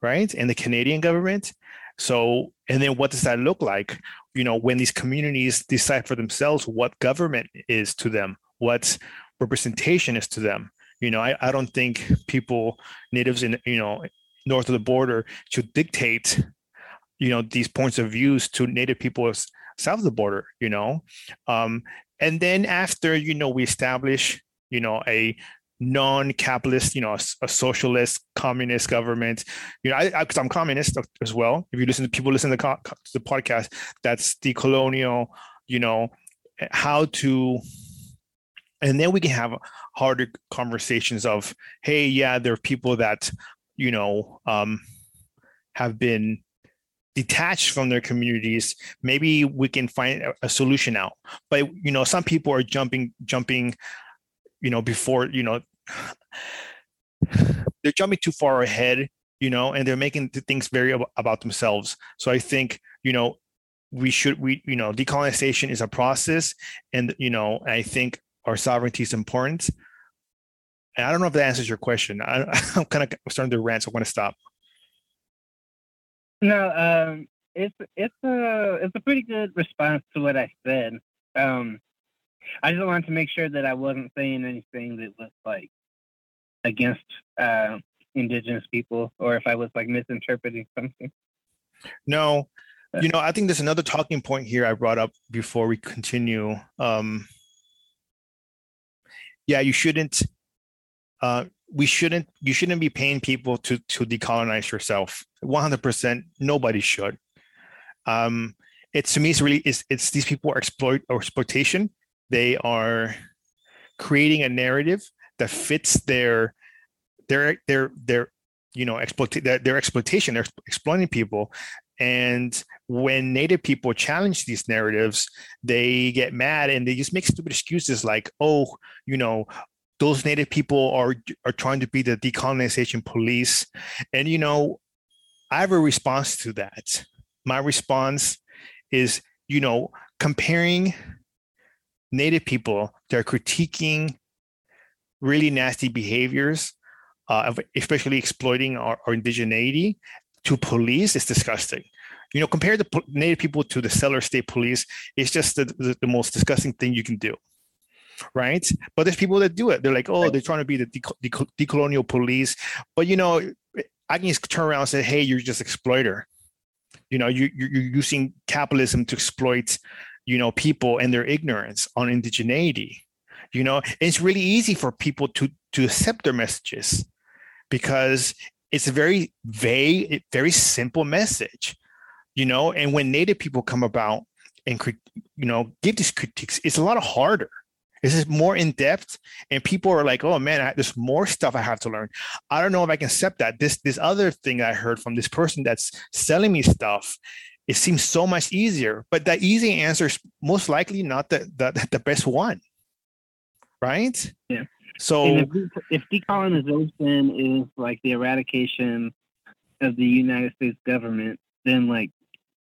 right, and the Canadian government. So, and then what does that look like? You know, when these communities decide for themselves what government is to them, what representation is to them. You know, I, I don't think people, natives in, you know, north of the border should dictate, you know, these points of views to native people south of the border, you know. Um, and then after, you know, we establish, you know, a non-capitalist, you know, a, a, socialist, communist government. You know, I because I'm communist as well. If you listen to people listen to the, to the podcast, that's the colonial. You know, how to, and then we can have harder conversations of, hey, yeah, there are people that, you know, um, have been detached from their communities maybe we can find a solution out. But you know some people are jumping jumping you know before you know they're jumping too far ahead you know and they're making things very about themselves. So i think you know we should we you know decolonization is a process and you know i think our sovereignty is important. And i don't know if that answers your question. I, am kind of starting to rant so i'm going to stop no um it's it's a it's a pretty good response to what i said um I just wanted to make sure that I wasn't saying anything that was like against uh, indigenous people, or if I was like misinterpreting something. No, you know, I think there's another talking point here I brought up before we continue. Um, yeah, you shouldn't. Uh, we shouldn't. You shouldn't be paying people to to decolonize yourself. One hundred percent. Nobody should. Um, it's to me, it's really it's it's these people are exploit or exploitation they are creating a narrative that fits their their their their you know exploit their, their exploitation they're exploiting people and when native people challenge these narratives they get mad and they just make stupid excuses like oh you know those native people are are trying to be the decolonization police and you know i have a response to that my response is you know comparing native people that are critiquing really nasty behaviors, uh, especially exploiting our, our, indigeneity to police is disgusting. You know, compare the native people to the settler state police, it's just the, the, the, most disgusting thing you can do. Right. But there's people that do it. They're like, oh, they're trying to be the decolonial police. But, you know, I can just turn around and say, hey, you're just exploiter. You know, you, you're using capitalism to exploit you know people and their ignorance on indigeneity you know it's really easy for people to to accept their messages because it's a very vague very simple message you know and when native people come about and you know give these critiques it's a lot harder this is more in depth and people are like oh man I, there's more stuff i have to learn. I don't know if i can accept that. This this other thing i heard from this person that's selling me stuff it seems so much easier but that easy answer is most likely not the the, the best one right? Yeah. so And if, if decolonization is like the eradication of the United States government, then like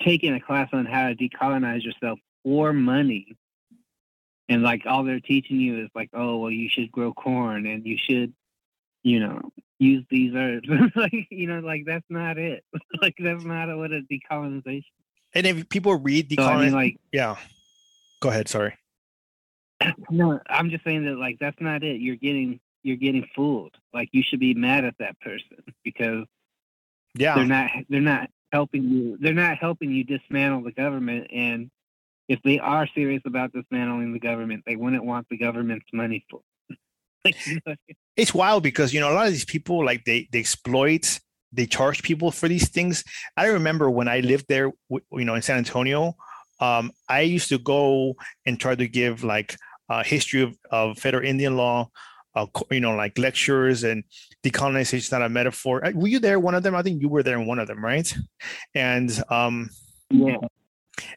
taking a class on how to decolonize yourself for money, and like all they're teaching you is like, oh well, you should grow corn and you should, you know, use these herbs. like you know, like that's not it. like that's not what a decolonization. and if people read So I mean, decolonization like yeah go ahead sorry No, I'm just saying that like that's not it. You're getting you're getting fooled. Like you should be mad at that person because yeah they're not they're not helping you. They're not helping you dismantle the government. And if they are serious about dismantling the government, they wouldn't want the government's money for. like, you know, it's wild because you know a lot of these people like they they exploit they charge people for these things. I remember when i lived there you know in san antonio um, i used to go and try to give like uh, history of, of federal indian law uh, you know like lectures and decolonization is not a metaphor. Were you there one of them? I think you were there in one of them right? And um yeah,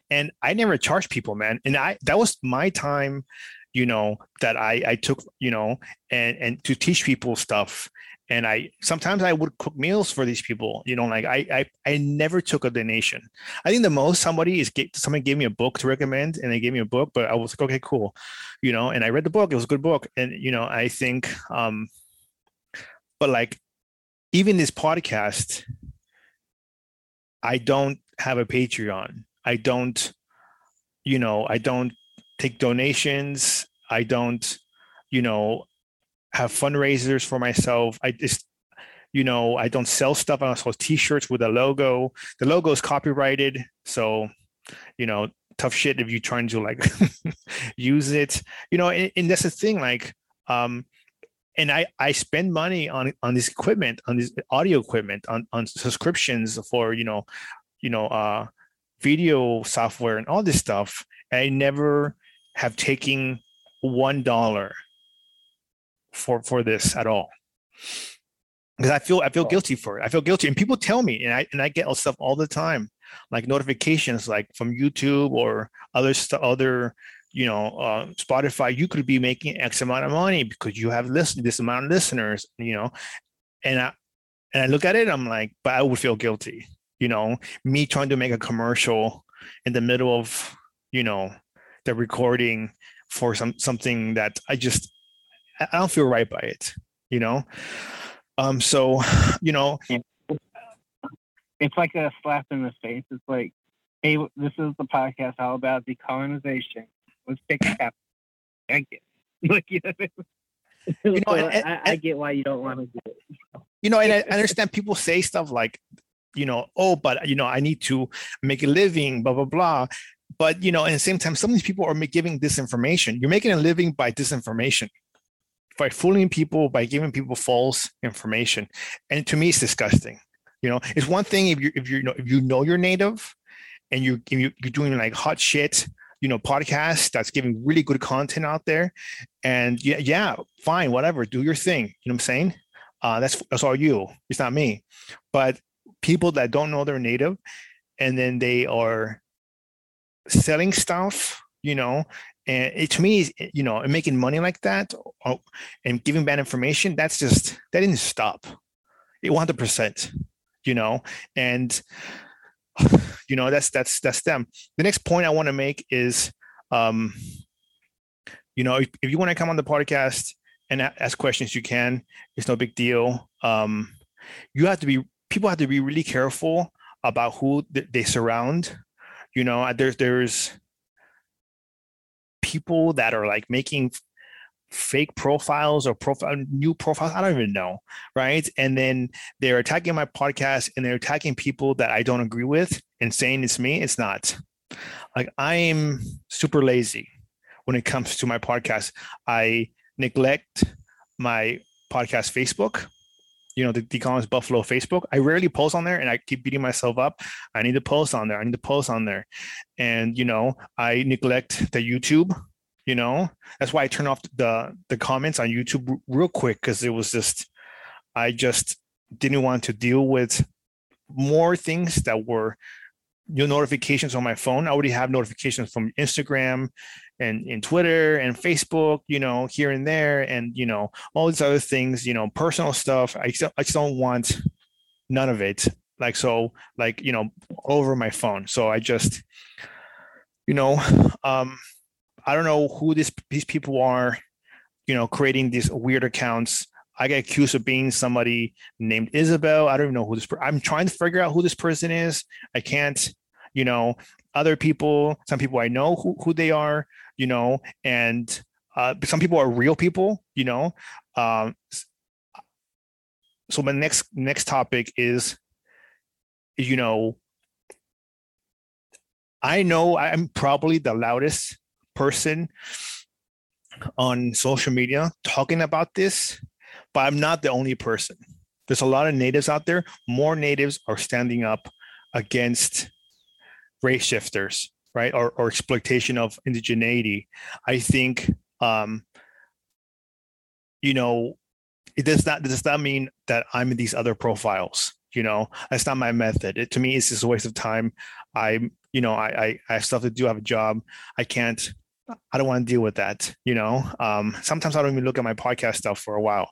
and I never charged people, man. And I that was my time, you know, that I I took, you know, and and to teach people stuff. And I sometimes I would cook meals for these people, you know, like I I I never took a donation. I think the most somebody is somebody gave me a book to recommend, and they gave me a book, but I was like, okay, cool, you know, and I read the book. It was a good book, and you know, I think, um, but like even this podcast, I don't have a Patreon. I don't, you know, I don't take donations. I don't, you know, have fundraisers for myself. I just, you know, I don't sell stuff. I don't sell t-shirts with a logo. The logo is copyrighted. So, you know, tough shit if you're trying to like use it. You know, and, and that's the thing, like, um, and I, I spend money on on this equipment, on this audio equipment, on, on subscriptions for, you know, you know, uh video software and all this stuff. And I never have taken one dollar for for this at all. Because I feel I feel guilty for it. I feel guilty. And people tell me, and I and I get all stuff all the time, like notifications like from YouTube or other other you know uh, Spotify. You could be making X amount of money because you have listened this amount of listeners, you know. And I and I look at it, I'm like, but I would feel guilty you know me trying to make a commercial in the middle of you know the recording for some something that i just i don't feel right by it you know um so you know it's like a slap in the face. It's like, hey, this is the podcast all about decolonization. Let's take a cap. I get, like, you know, You know, So and- I, I get why you don't want to do it. you know and I understand people say stuff like you know oh but you know i need to make a living blah blah blah. But you know at the same time some of these people are giving disinformation. You're making a living by disinformation by fooling people by giving people false information. And to me it's disgusting. You know it's one thing if you if you know if you know you're native and you- you're doing like hot shit you know podcast that's giving really good content out there. And yeah yeah fine whatever do your thing. You know what i'm saying? Uh, that's that's all you. It's not me. But people that don't know they're native, and then they are selling stuff, you know, and it to me, you know, and making money like that, or, and giving bad information. That's just that didn't stop. It one hundred percent, you know, and you know that's that's that's them. The next point I want to make is, um, you know, if, if you want to come on the podcast and ask questions, you can. It's no big deal. Um, you have to be people have to be really careful about who th- they surround. You know, uh, there's there's people that are like making fake profiles or profile new profiles. I don't even know, right? And then they're attacking my podcast and they're attacking people that I don't agree with and saying it's me. It's not. Like I'm super lazy when it comes to my podcast. I neglect my podcast Facebook, you know, the Decolonized Buffalo Facebook. I rarely post on there and I keep beating myself up. I need to post on there. I need to post on there. And, you know, I neglect the YouTube, you know, that's why I turn off the, the comments on YouTube r- real quick because it was just, I just didn't want to deal with more things that were your notifications on my phone. I already have notifications from Instagram and in Twitter and Facebook, you know, here and there, and you know, all these other things, you know, personal stuff. I just, I just don't want none of it. Like so, like you know, over my phone. So I just, you know, um, I don't know who this these people are, you know, creating these weird accounts. I get accused of being somebody named Isabel. I don't even know who this. I'm trying to figure out who this person is. I can't. You know, other people, some people I know who, who they are, you know, and uh, some people are real people, you know. Um, so my next next topic is, you know, I know I'm probably the loudest person on social media talking about this, but I'm not the only person. There's a lot of natives out there. More natives are standing up against race shifters, right, or, or exploitation of indigeneity. I think, um, you know, it does not does not mean that I'm in these other profiles. You know, that's not my method. It, to me, it's just a waste of time. I'm, you know, I, I, I have stuff to do. I have a job. I can't. I don't want to deal with that. You know, um, sometimes I don't even look at my podcast stuff for a while.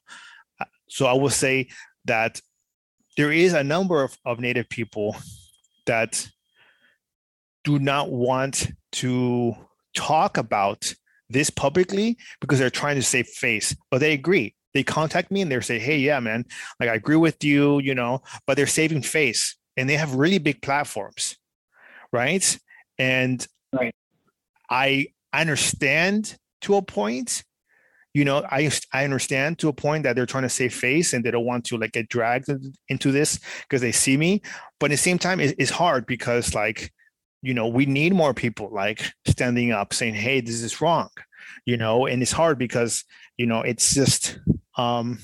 So I will say that there is a number of, of Native people that do not want to talk about this publicly because they're trying to save face, but they agree. They contact me and they say, "Hey, yeah, man, like I agree with you, you know," but they're saving face and they have really big platforms, right? And right. I understand to a point, you know, I I understand to a point that they're trying to save face and they don't want to like get dragged into this because they see me, but at the same time, it's, it's hard because like you know we need more people like standing up saying hey this is wrong you know? And it's hard because you know it's just um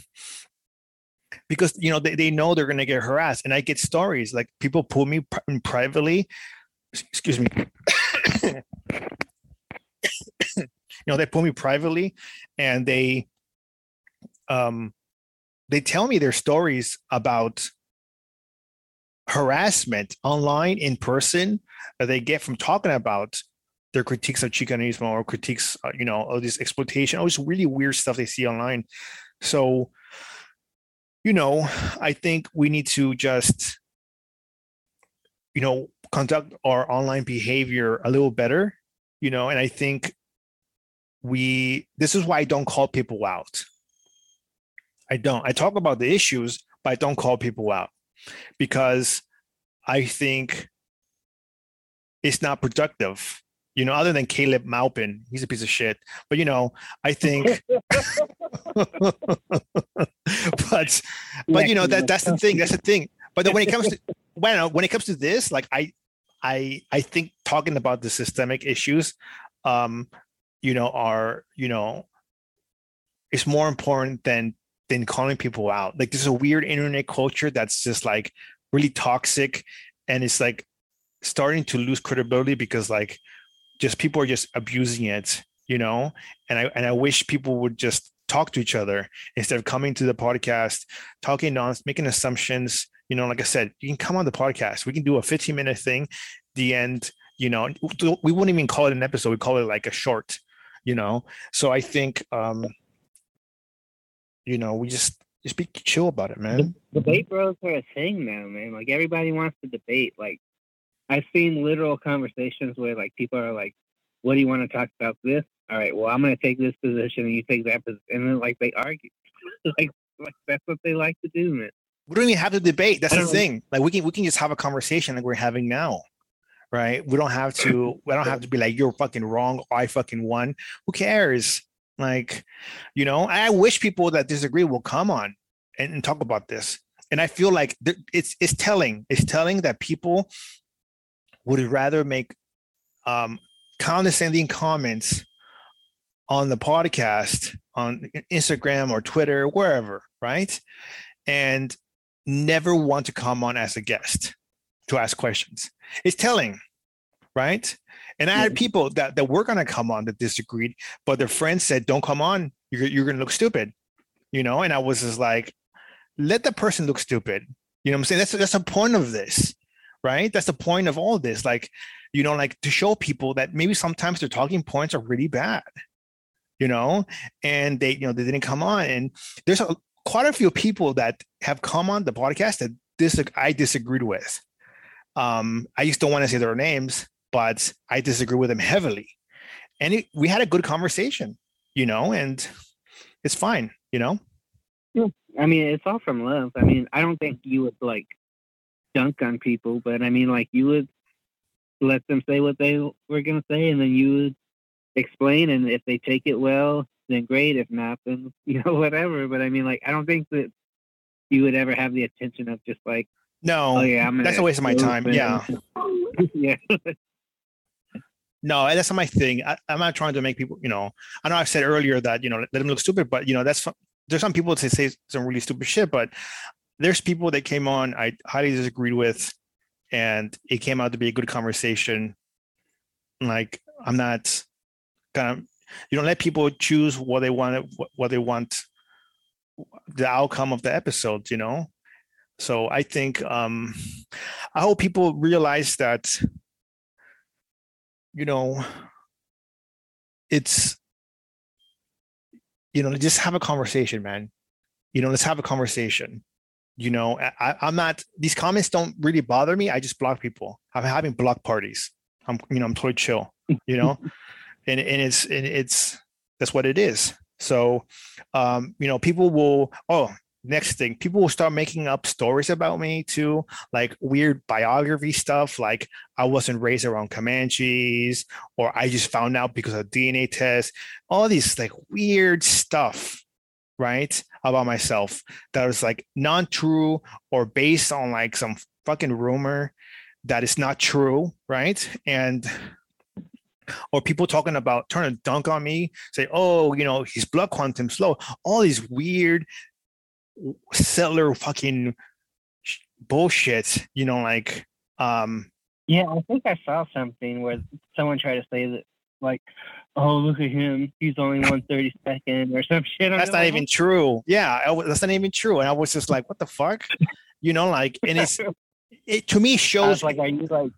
because you know they, they know they're going to get harassed. And i get stories like people pull me pri- privately excuse me you know they pull me privately and they um they tell me their stories about harassment online in person that they get from talking about their critiques of Chicanismo or critiques, uh, you know, of this exploitation, all this really weird stuff they see online. So, you know, I think we need to just, you know, conduct our online behavior a little better, you know, and I think we, this is why I don't call people out. I don't. I talk about the issues, but I don't call people out because I think it's not productive. You know, other than Caleb Maupin, he's a piece of shit. But you know, I think, but but you know that that's the thing. That's the thing. But when it comes to when when it comes to this, like I I I think talking about the systemic issues, um, you know, are you know, it's more important than than calling people out. Like there's a weird internet culture that's just like really toxic, and it's like starting to lose credibility because like just people are just abusing it you know? And i and i wish people would just talk to each other instead of coming to the podcast talking nonsense, making assumptions. You know like i said you can come on the podcast. We can do a 15 minute thing the end you know? We wouldn't even call it an episode. We call it like a short you know? So i think um you know we just just be chill about it man The debate bros are a thing now man like everybody wants to debate like I've seen literal conversations where like people are like, "What do you want to talk about this?" All right, well, I'm going to take this position and you take that position, and then like they argue, like, like that's what they like to do, man. We don't even have to debate. That's the thing. Like we can we can just have a conversation like we're having now, right? We don't have to. We don't have to be like you're fucking wrong. I fucking won. Who cares? Like, you know, I wish people that disagree will come on and, and talk about this. And I feel like it's it's telling. It's telling that people would rather make um, condescending comments on the podcast on Instagram or Twitter, wherever, right? And never want to come on as a guest to ask questions. It's telling, right? And I had people that, that were going to come on that disagreed, but their friends said, don't come on. You're, you're going to look stupid, you know? And I was just like, let the person look stupid. You know what I'm saying? That's, that's the point of this right? That's the point of all this. Like, you know, like to show people that maybe sometimes their talking points are really bad, you know, and they, you know, they didn't come on. And there's a, quite a few people that have come on the podcast that this I disagreed with. Um, I just don't want to say their names, but I disagree with him heavily. And it, we had a good conversation, you know, and it's fine, you know. Yeah. I mean, it's all from love. I mean, I don't think you would like dunk on people, but I mean, like you would let them say what they were going to say, and then you would explain. And if they take it well, then great. If not, then you know whatever. But I mean, like I don't think that you would ever have the attention of just like, no, oh, yeah, that's a waste of my time. Yeah, yeah. no, that's not my thing. I, am not trying to make people, you know. I know I've said earlier that you know let them look stupid, but you know that's there's some people that say some really stupid shit, but there's people that came on I highly disagreed with, and it came out to be a good conversation. Like I'm not kind of you don't let people choose what they want what they want the outcome of the episode you know so i think um i hope people realize that you know it's you know just have a conversation man. You know let's have a conversation. You know I, i'm not these comments don't really bother me. I just block people. I'm having block parties. I'm you know i'm totally chill you know? And and it's and it's that's what it is. So, um, you know, people will. Oh, next thing, people will start making up stories about me too, like weird biography stuff, like I wasn't raised around Comanches, or I just found out because of DNA test. All these like weird stuff, right, about myself that was like non-true or based on like some fucking rumor that is not true, right? And or people talking about trying to dunk on me, say, oh, you know, his blood quantum slow. All these weird settler fucking bullshit, you know, like um Yeah, I think I saw something where someone tried to say that like, oh look at him, he's only one thirty second or some shit. That's not even true. Yeah, that's not even true. And I was just like, what the fuck? You know, like and it's it to me shows like are you like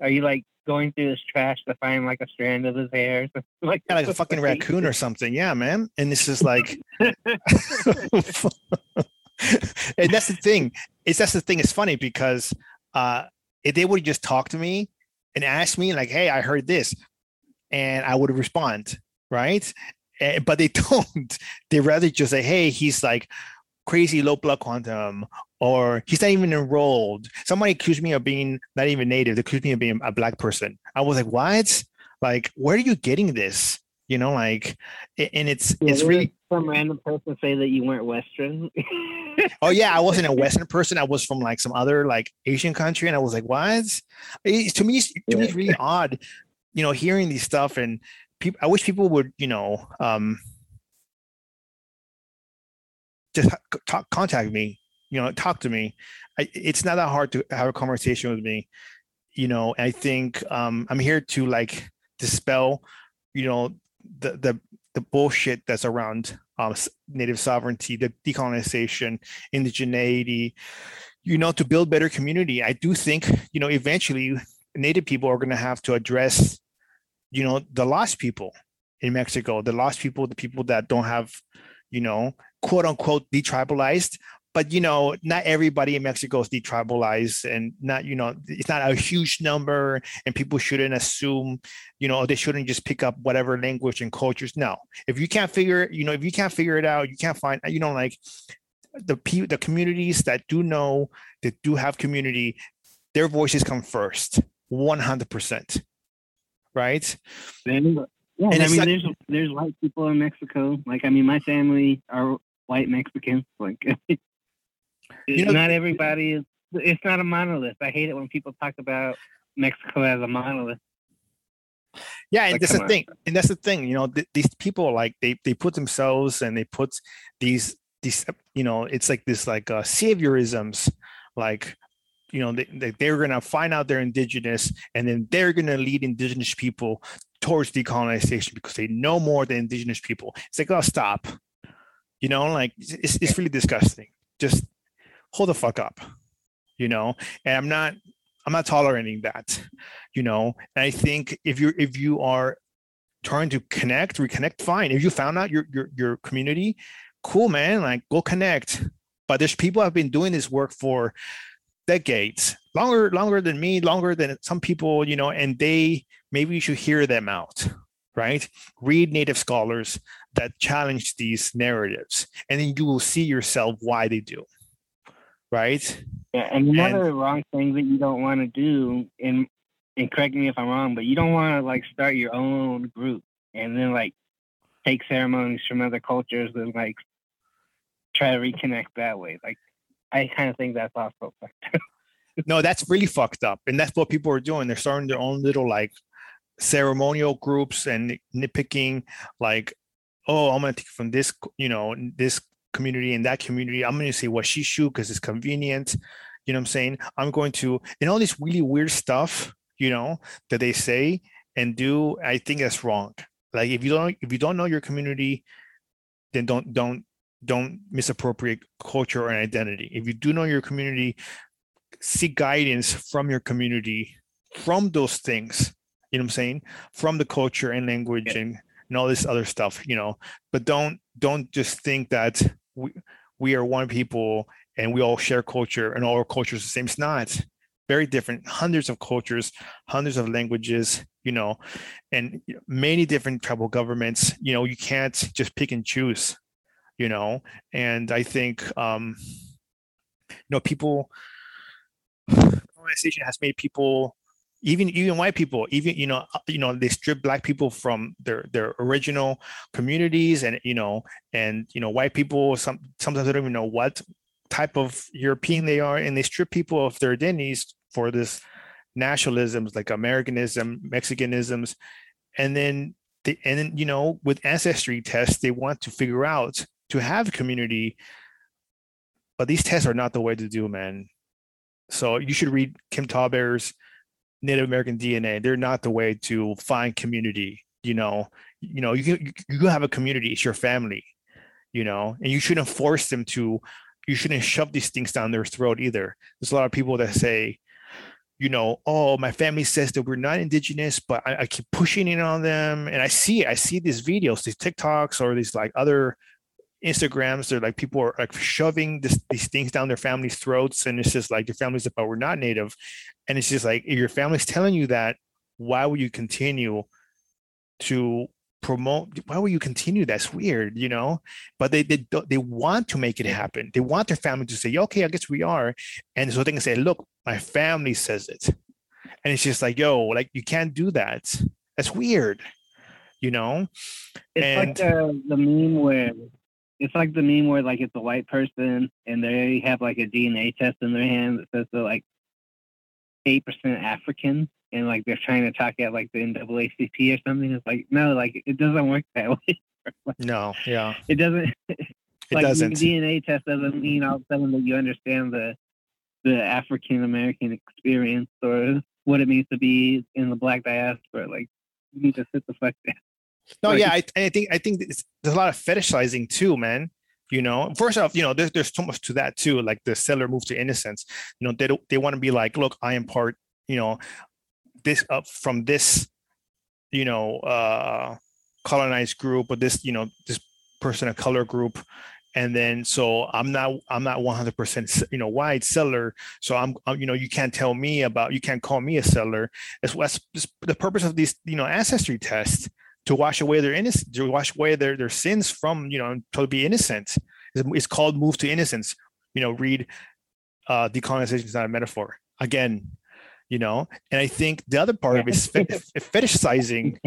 are you like going through his trash to find like a strand of his hair, like yeah, like a fucking raccoon or something. Yeah, man. And this is like, and that's the thing. It's that's the thing. It's funny because uh, if they would just talk to me and ask me like, "Hey, I heard this," and I would respond, right? And, eh, but they don't. They rather just say, "Hey, he's like." crazy low blood quantum or he's not even enrolled. Somebody accused me of being not even native. They accused me of being a black person. I was like, what? Like, where are you getting this? You know, like, and it's yeah, it's really some random person say that you weren't Western. oh yeah, I wasn't a Western person. I was from like some other like Asian country, and I was like, what? It, to me, to me, it's really odd. You know, hearing these stuff and people. I wish people would, you know, um, just talk, contact me you know talk to me. I, it's not that hard to have a conversation with me. You know i think um, i'm here to like dispel you know the the the bullshit that's around um, native sovereignty the decolonization indigeneity you know to build better community. I do think you know eventually native people are going to have to address you know the lost people in mexico the lost people the people that don't have you know quote unquote detribalized but you know not everybody in mexico is detribalized and not you know it's not a huge number and people shouldn't assume you know they shouldn't just pick up whatever language and cultures no if you can't figure you know if you can't figure it out you can't find you know like the people, the communities that do know that do have community their voices come first 100% right then, yeah, and I mean, like, there's there's white people in Mexico. Like, I mean, my family are white Mexicans. Like, you know, not everybody is. It's not a monolith. I hate it when people talk about Mexico as a monolith. Yeah, and like, that's the on. thing. And that's the thing. You know, th- these people like they they put themselves and they put these these you know it's like this like uh, saviorisms like you know they, they, they're going to find out they're indigenous and then they're going to lead indigenous people towards decolonization because they know more than indigenous people it's like oh stop you know like it's, it's really disgusting just hold the fuck up you know and i'm not I'm not tolerating that, you know. And I think if you're if you are trying to connect, reconnect, fine. If you found out your your your community, cool, man. Like go connect. But there's people have been doing this work for decades, longer longer than me, longer than some people, you know. And they maybe you should hear them out, right? Read native scholars that challenge these narratives, and then you will see yourself why they do, right? Yeah, and one and, of the wrong things that you don't want to do, and and correct me if I'm wrong, but you don't want to like start your own group and then like take ceremonies from other cultures and like try to reconnect that way. Like, I kind of think that's also fucked up. no, that's really fucked up, and that's what people are doing. They're starting their own little like ceremonial groups and nitpicking, like, oh, I'm gonna take from this, you know, this community and that community. I'm going to say shoot because it's convenient. You know what I'm saying? I'm going to, and all this really weird stuff, you know, that they say and do. I think that's wrong. Like if you don't, if you don't know your community, then don't, don't, don't misappropriate culture and identity. If you do know your community, seek guidance from your community, from those things. You know what I'm saying? From the culture and language yeah. and, and all this other stuff, you know. But don't don't just think that we, we are one people and we all share culture and all our cultures the same. It's not very different, hundreds of cultures, hundreds of languages, you know, and many different tribal governments. You know, you can't just pick and choose, you know. And I think, um, you know, people, organization has made people even even white people even you know uh, you know they strip black people from their their original communities and you know and you know white people some sometimes they don't even know what type of european they are and they strip people of their identities for this nationalisms like americanism mexicanisms and then they, and then you know with ancestry tests they want to figure out to have community but these tests are not the way to do man. So you should read kim tallbear's Native American DNA. They're not the way to find community. You know, you know, you can you can have a community. It's your family. You know, and you shouldn't force them to. You shouldn't shove these things down their throat either. There's a lot of people that say, you know, oh, my family says that we're not indigenous, but I, I keep pushing it on them, and I see I see these videos, these TikToks, or these like other Instagrams, they're like people are like shoving this, these things down their families' throats, and it's just like your family's about we're not native, and it's just like if your family's telling you that, why would you continue to promote? Why would you continue? That's weird, you know. But they they they want to make it happen. They want their family to say, okay, I guess we are, and so they can say, look, my family says it, and it's just like, yo, like you can't do that. That's weird, you know. It's and, like the the meme where it's like the meme where like it's a white person and they have like a DNA test in their hand that says they're like eight percent African and like they're trying to talk at like the NAACP or something. It's like no, like it doesn't work that way. no, yeah, it doesn't. it like doesn't. DNA test doesn't mean all of a sudden that you understand the the African American experience or what it means to be in the Black diaspora. Like you need to sit the fuck down. No, like, yeah, I, I think I think there's a lot of fetishizing too, man. You know, first off, you know, there's there's so much to that too. Like the settler move to innocence. You know, they don't they want to be like, look, I am part. You know, this up from this, you know, uh colonized group or this, you know, this person of color group and then so i'm not i'm not 100% you know white settler so i'm, I'm, you know you can't tell me about you can't call me a settler it's what's the purpose of these you know ancestry tests to wash away their innocence, to wash away their, their sins from, you know, to be innocent. It's, it's called move to innocence. You know, read uh, decolonization is not a metaphor. Again, you know, and I think the other part yeah. of it is fetishizing.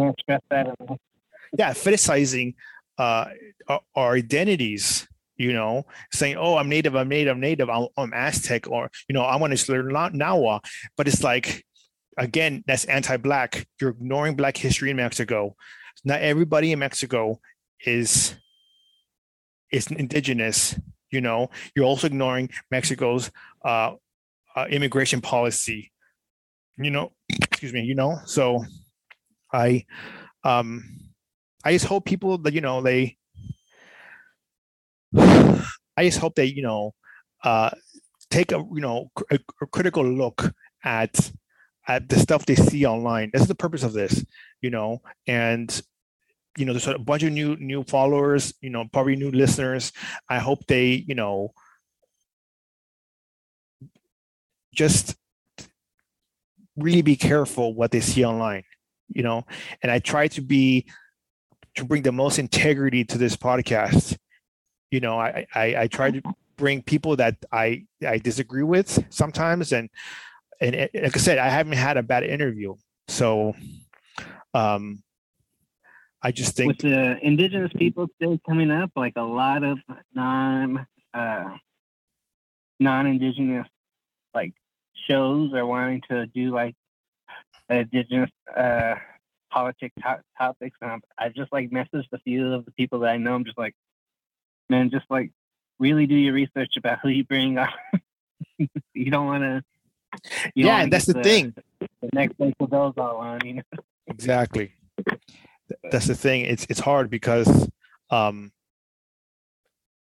Yeah, fetishizing uh, our, our identities you know, saying, "Oh, I'm native, I'm native, I'm native, I'm, I'm Aztec," or you know, I want to learn Nahua. But it's like, again, that's anti-black. You're ignoring Black history in Mexico not everybody in Mexico is is indigenous. You know, you're also ignoring Mexico's uh, uh, immigration policy. You know, excuse me. You know, so I, um, I just hope people that you know they. I just hope they you know uh, take a you know a, a critical look at at the stuff they see online. This is the purpose of this, you know, and you know, there's a bunch of new new followers, you know, probably new listeners. I hope they, you know, just really be careful what they see online, you know. And I try to be to bring the most integrity to this podcast. You know, I I, I try to bring people that I I disagree with sometimes, and and like I said, I haven't had a bad interview, so um, I just think with the indigenous people still coming up, like a lot of non uh, non-indigenous like shows are wanting to do like indigenous uh, politics to- topics. And I just like messaged a few of the people that I know. I'm just like, man, just like really do your research about who you bring on. you don't want to. yeah, and that's the, the thing. The next place of those all on, you know. Exactly. That's the thing. It's it's hard because um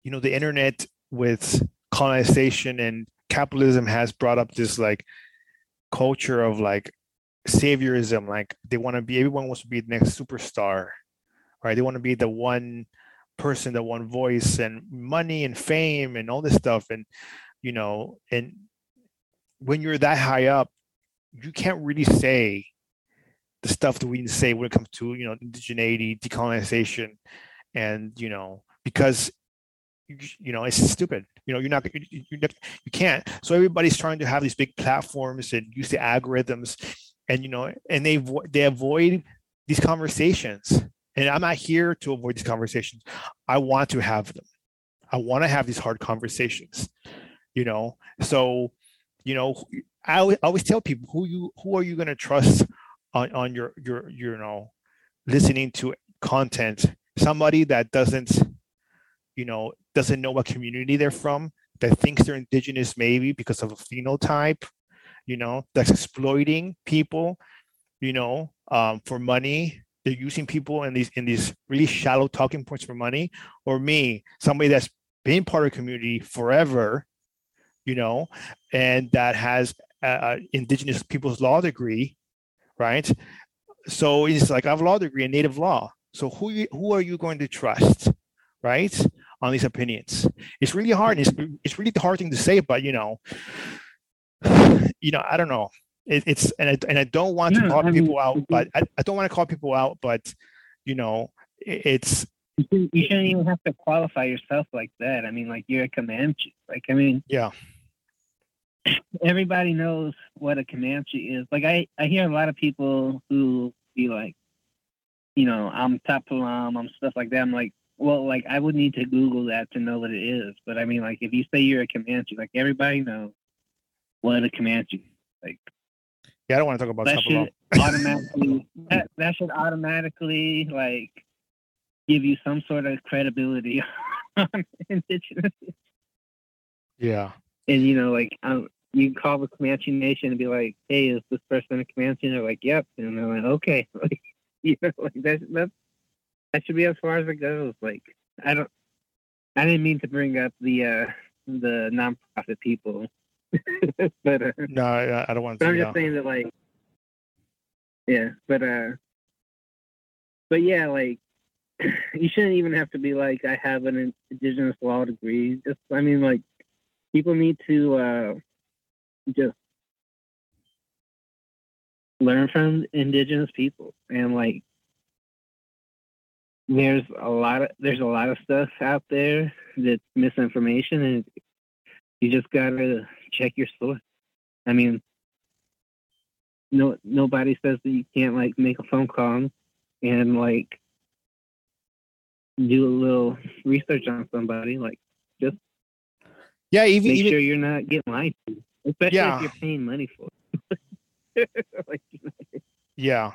you know the internet with colonization and capitalism has brought up this like culture of like saviorism like they want to be everyone wants to be the next superstar right they want to be the one person the one voice and money and fame and all this stuff and you know and when you're that high up you can't really say the stuff that we say when it comes to you know indigeneity decolonization and you know because you, know it's stupid. You know you're not you, you, you can't. So everybody's trying to have these big platforms and use the algorithms and you know and they they avoid these conversations. And i'm not here to avoid these conversations. I want to have them. I want to have these hard conversations you know? So you know I always tell people who you who are you going to trust on, on your your you know listening to content somebody that doesn't you know doesn't know what community they're from that thinks they're indigenous maybe because of a phenotype you know that's exploiting people you know um, for money. They're using people in these in these really shallow talking points for money. Or me somebody that's been part of community forever you know and that has uh, indigenous people's law degree right so it's like i have a law degree in native law so who you, who are you going to trust right on these opinions it's really hard it's, it's really the hard thing to say but you know you know, I don't know. It, it's and I, and I don't want yeah, to call I people out, but I, I don't want to call people out, but you know, it, it's you shouldn't even have to qualify yourself like that. I mean, like you're a Comanche. Like, I mean, yeah. Everybody knows what a Comanche is. Like, I I hear a lot of people who be like, you know, I'm Tapalam, I'm stuff like that. I'm like, well, like I would need to Google that to know what it is. But I mean, like if you say you're a Comanche, like everybody knows what a Comanche. Like, yeah, I don't want to talk about that should automatically that, that should automatically like give you some sort of credibility on indigenous. Yeah, and you know, like um, you can call the Comanche Nation and be like, "Hey, is this person a Comanche?" And they're like, "Yep," and they're like, "Okay." Like, you know, like that that that should be as far as it goes. Like, I don't. I didn't mean to bring up the uh the nonprofit people but uh, no, I, I don't want to. I'm just saying that, like, yeah, but uh, but yeah, like, you shouldn't even have to be like, I have an indigenous law degree. Just, I mean, like, people need to uh, just learn from indigenous people and like there's a lot of there's a lot of stuff out there that's misinformation and you just gotta check your source. I mean, no nobody says that you can't like make a phone call and like do a little research on somebody. Like just yeah, even make even, sure you're not getting lied to, especially yeah. if you're paying money for. it. like, yeah.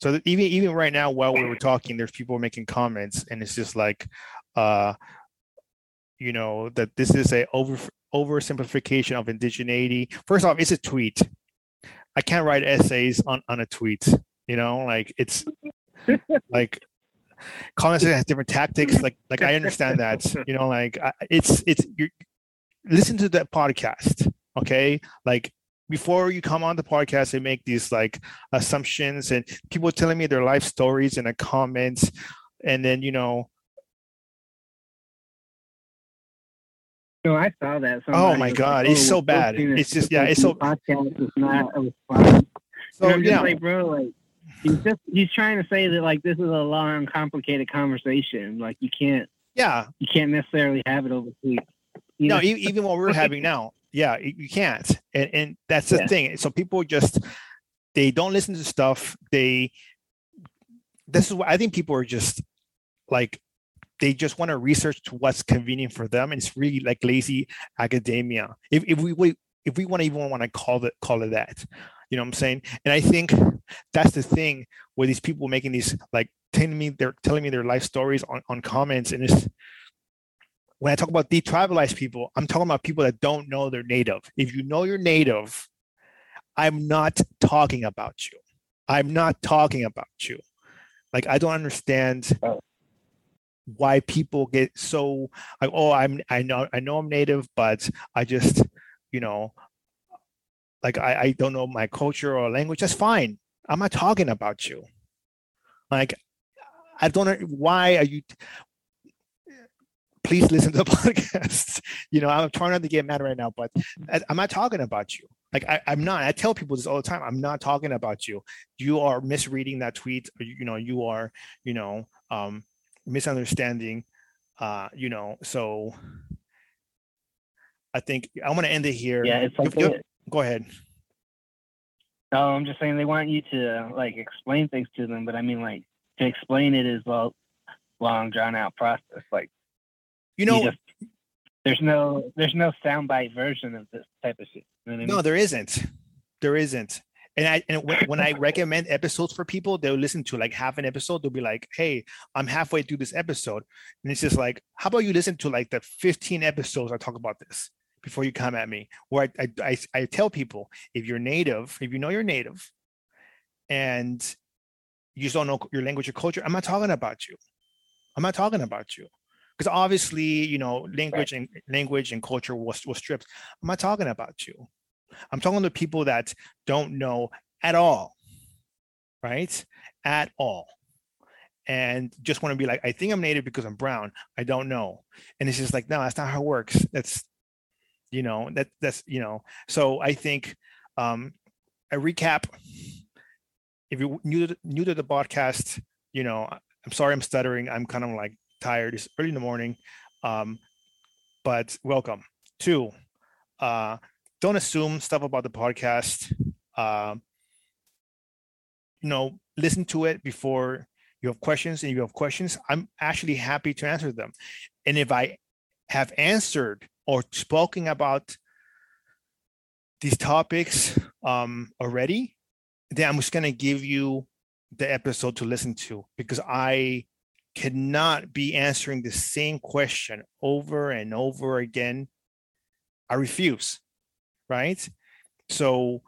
So even even right now, while we were talking, there's people making comments, and it's just like, uh, you know, that this is a over oversimplification of indigeneity. First off, it's a tweet. I can't write essays on, on a tweet. You know, like it's like colonization has different tactics. Like like I understand that. You know, like I, it's it's you listen to that podcast. Okay, like before you come on the podcast, they make these like assumptions and people telling me their life stories in the comments. And then, you know, No, I saw that. oh my god, like, it's "Oh, so bad. It's just yeah, it's so podcast is not a response. so and I'm just yeah. like, bro, like he's just he's trying to say that like this is a long, complicated conversation. Like you can't Yeah, you can't necessarily have it over. You no, know? even what we're having now, yeah, you can't, and and that's the Yeah. thing. So people just they don't listen to stuff. They this is what I think people are just like they just want to research to what's convenient for them, and it's really like lazy academia. If if we we- if we want to even want to call it call it that, you know what I'm saying? And I think that's the thing where these people making these like telling me they're telling me their life stories on, on comments and it's when I talk about detribalized people, I'm talking about people that don't know they're native. If you know you're native, I'm not talking about you. I'm not talking about you. Like I don't understand Oh. why people get so like, oh, I'm I know I know I'm native, but I just, you know, like I, I don't know my culture or language. That's fine. I'm not talking about you. Like I don't know why are you please listen to the podcast. You know, I'm trying not to get mad right now, but I, I'm not talking about you. Like I, I'm not. I tell people this all the time. I'm not talking about you. You are misreading that tweet. Or, you, know, you are, you know, um, misunderstanding. Uh, you know, so I think I'm gonna end it here. yeah, it's like You- Go ahead. No, I'm just saying they want you to like explain things to them, but I mean like to explain it is a long drawn out process. Like You know, you just there's no there's no soundbite version of this type of shit. You know I mean? No, there isn't. There isn't. And I and when, when I recommend episodes for people, they'll listen to like half an episode. They'll be like, "Hey, I'm halfway through this episode," and it's just like, "How about you listen to like the 15 episodes I talk about this before you come at me?" Where I I, I, I tell people, if you're native, if you know you're native, and you just don't know your language or culture, I'm not talking about you. I'm not talking about you because obviously, you know, language and language and culture was was stripped. I'm not talking about you. I'm talking to people that don't know at all, right? At all. And just want to be like, I think I'm native because I'm brown. I don't know. And it's just like, no, that's not how it works. That's, you know, that that's, you know, so I think um a recap. If you're new to new to the podcast, you know, I'm sorry I'm stuttering. I'm kind of like tired. It's early in the morning. Um, but welcome. Two, uh, don't assume stuff about the podcast. Uh, you know, listen to it before you have questions. And if you have questions, I'm actually happy to answer them. And if I have answered or spoken about these topics um, already, then I'm just going to give you the episode to listen to because I cannot be answering the same question over and over again. I refuse right? So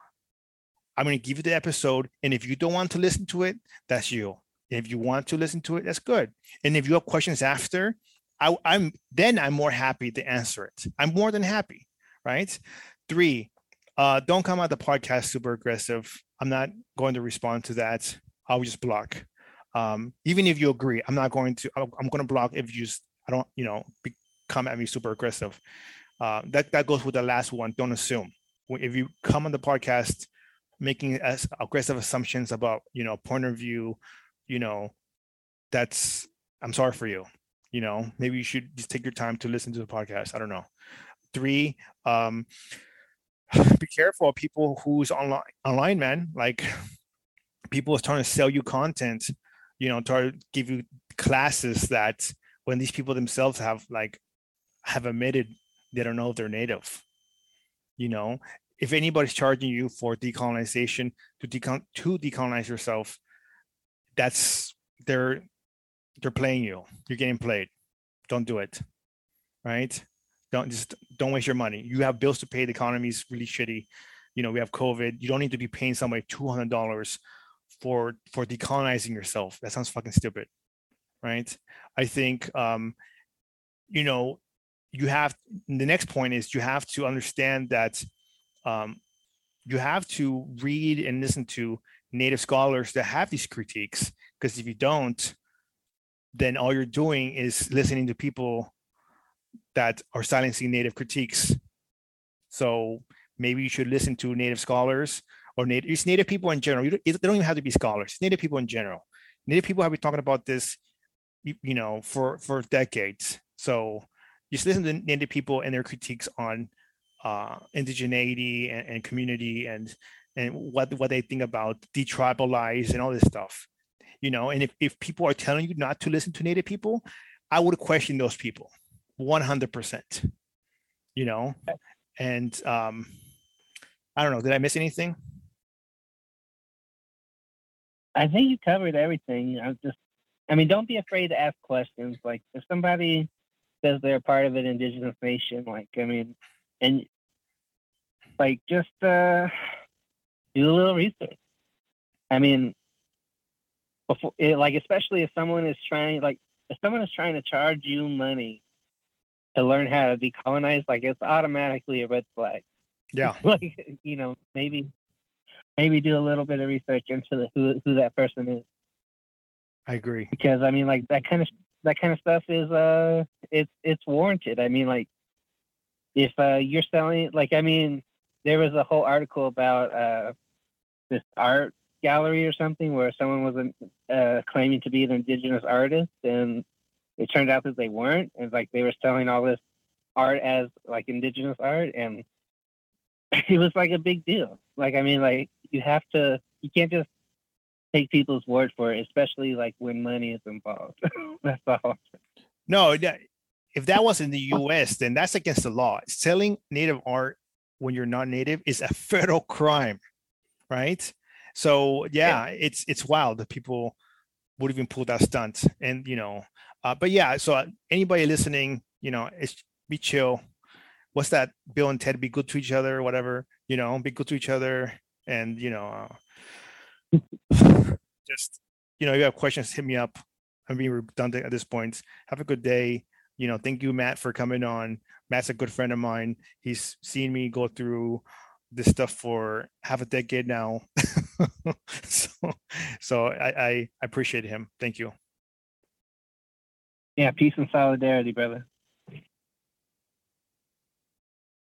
I'm going to give you the episode. And if you don't want to listen to it, that's you. If you want to listen to it, that's good. And if you have questions after, I, I'm then I'm more happy to answer it. I'm more than happy, right? Three, uh, don't come out the podcast super aggressive. I'm not going to respond to that. I'll just block. Um, even if you agree, I'm not going to. I'm going to block if you just. I don't. You know, come at me super aggressive. Uh, that that goes with the last one. Don't assume. If you come on the podcast making as aggressive assumptions about you know point of view, you know, that's I'm sorry for you. You know, maybe you should just take your time to listen to the podcast. I don't know. Three, um, be careful of people who's online online, man. Like people is trying to sell you content, you know, try to give you classes that when these people themselves have like have admitted they don't know if they're native. You know, if anybody's charging you for decolonization to decon to decolonize yourself, that's they're they're playing you. You're getting played. Don't do it. Right? Don't just don't waste your money. You have bills to pay. The economy is really shitty. You know, we have COVID. You don't need to be paying somebody two hundred dollars for for decolonizing yourself. That sounds fucking stupid. Right? I think um, you know, you have the next point is you have to understand that um, you have to read and listen to native scholars that have these critiques because if you don't then all you're doing is listening to people that are silencing native critiques so maybe you should listen to native scholars or native, it's native people in general. Don't, they don't even have to be scholars. Native people in general. Native people have been talking about this, you, you know, for for decades. So just listen to native people and their critiques on uh, indigeneity and, and community and and what what they think about detribalized and all this stuff. You know, and if, if people are telling you not to listen to native people, I would question those people 100%. You know, and um, I don't know. Did I miss anything? I think you covered everything. I just, I mean, don't be afraid to ask questions. Like if somebody says they're part of an indigenous nation, like I mean, and like just uh, do a little research. I mean, before, it, like especially if someone is trying, like if someone is trying to charge you money to learn how to decolonize, like it's automatically a red flag. Yeah. like you know, maybe maybe do a little bit of research into the, who who that person is. I agree. Because I mean, like that kind of that kind of stuff is uh, it's it's warranted. I mean, like if uh, you're selling, like I mean, there was a whole article about uh, this art gallery or something where someone was uh, claiming to be an indigenous artist, and it turned out that they weren't, and like they were selling all this art as like indigenous art, and it was like a big deal. Like I mean, like you have to you can't just take people's word for it, especially like when money is involved. that's all. No, if that was in the U.S., then that's against the law. Selling native art when you're not native is a federal crime, right? So yeah, yeah. it's it's wild that people would even pull that stunt, and you know, uh, but yeah. So anybody listening, you know, it's be chill. What's that? Bill and Ted be good to each other, whatever. You know, be good to each other and you know uh, just you know if you have questions hit me up. I'm being redundant at this point. Have a good day. You know thank you matt for coming on. Matt's a good friend of mine. He's seen me go through this stuff for half a decade now. So so I, I appreciate him. Thank you. Yeah peace and solidarity brother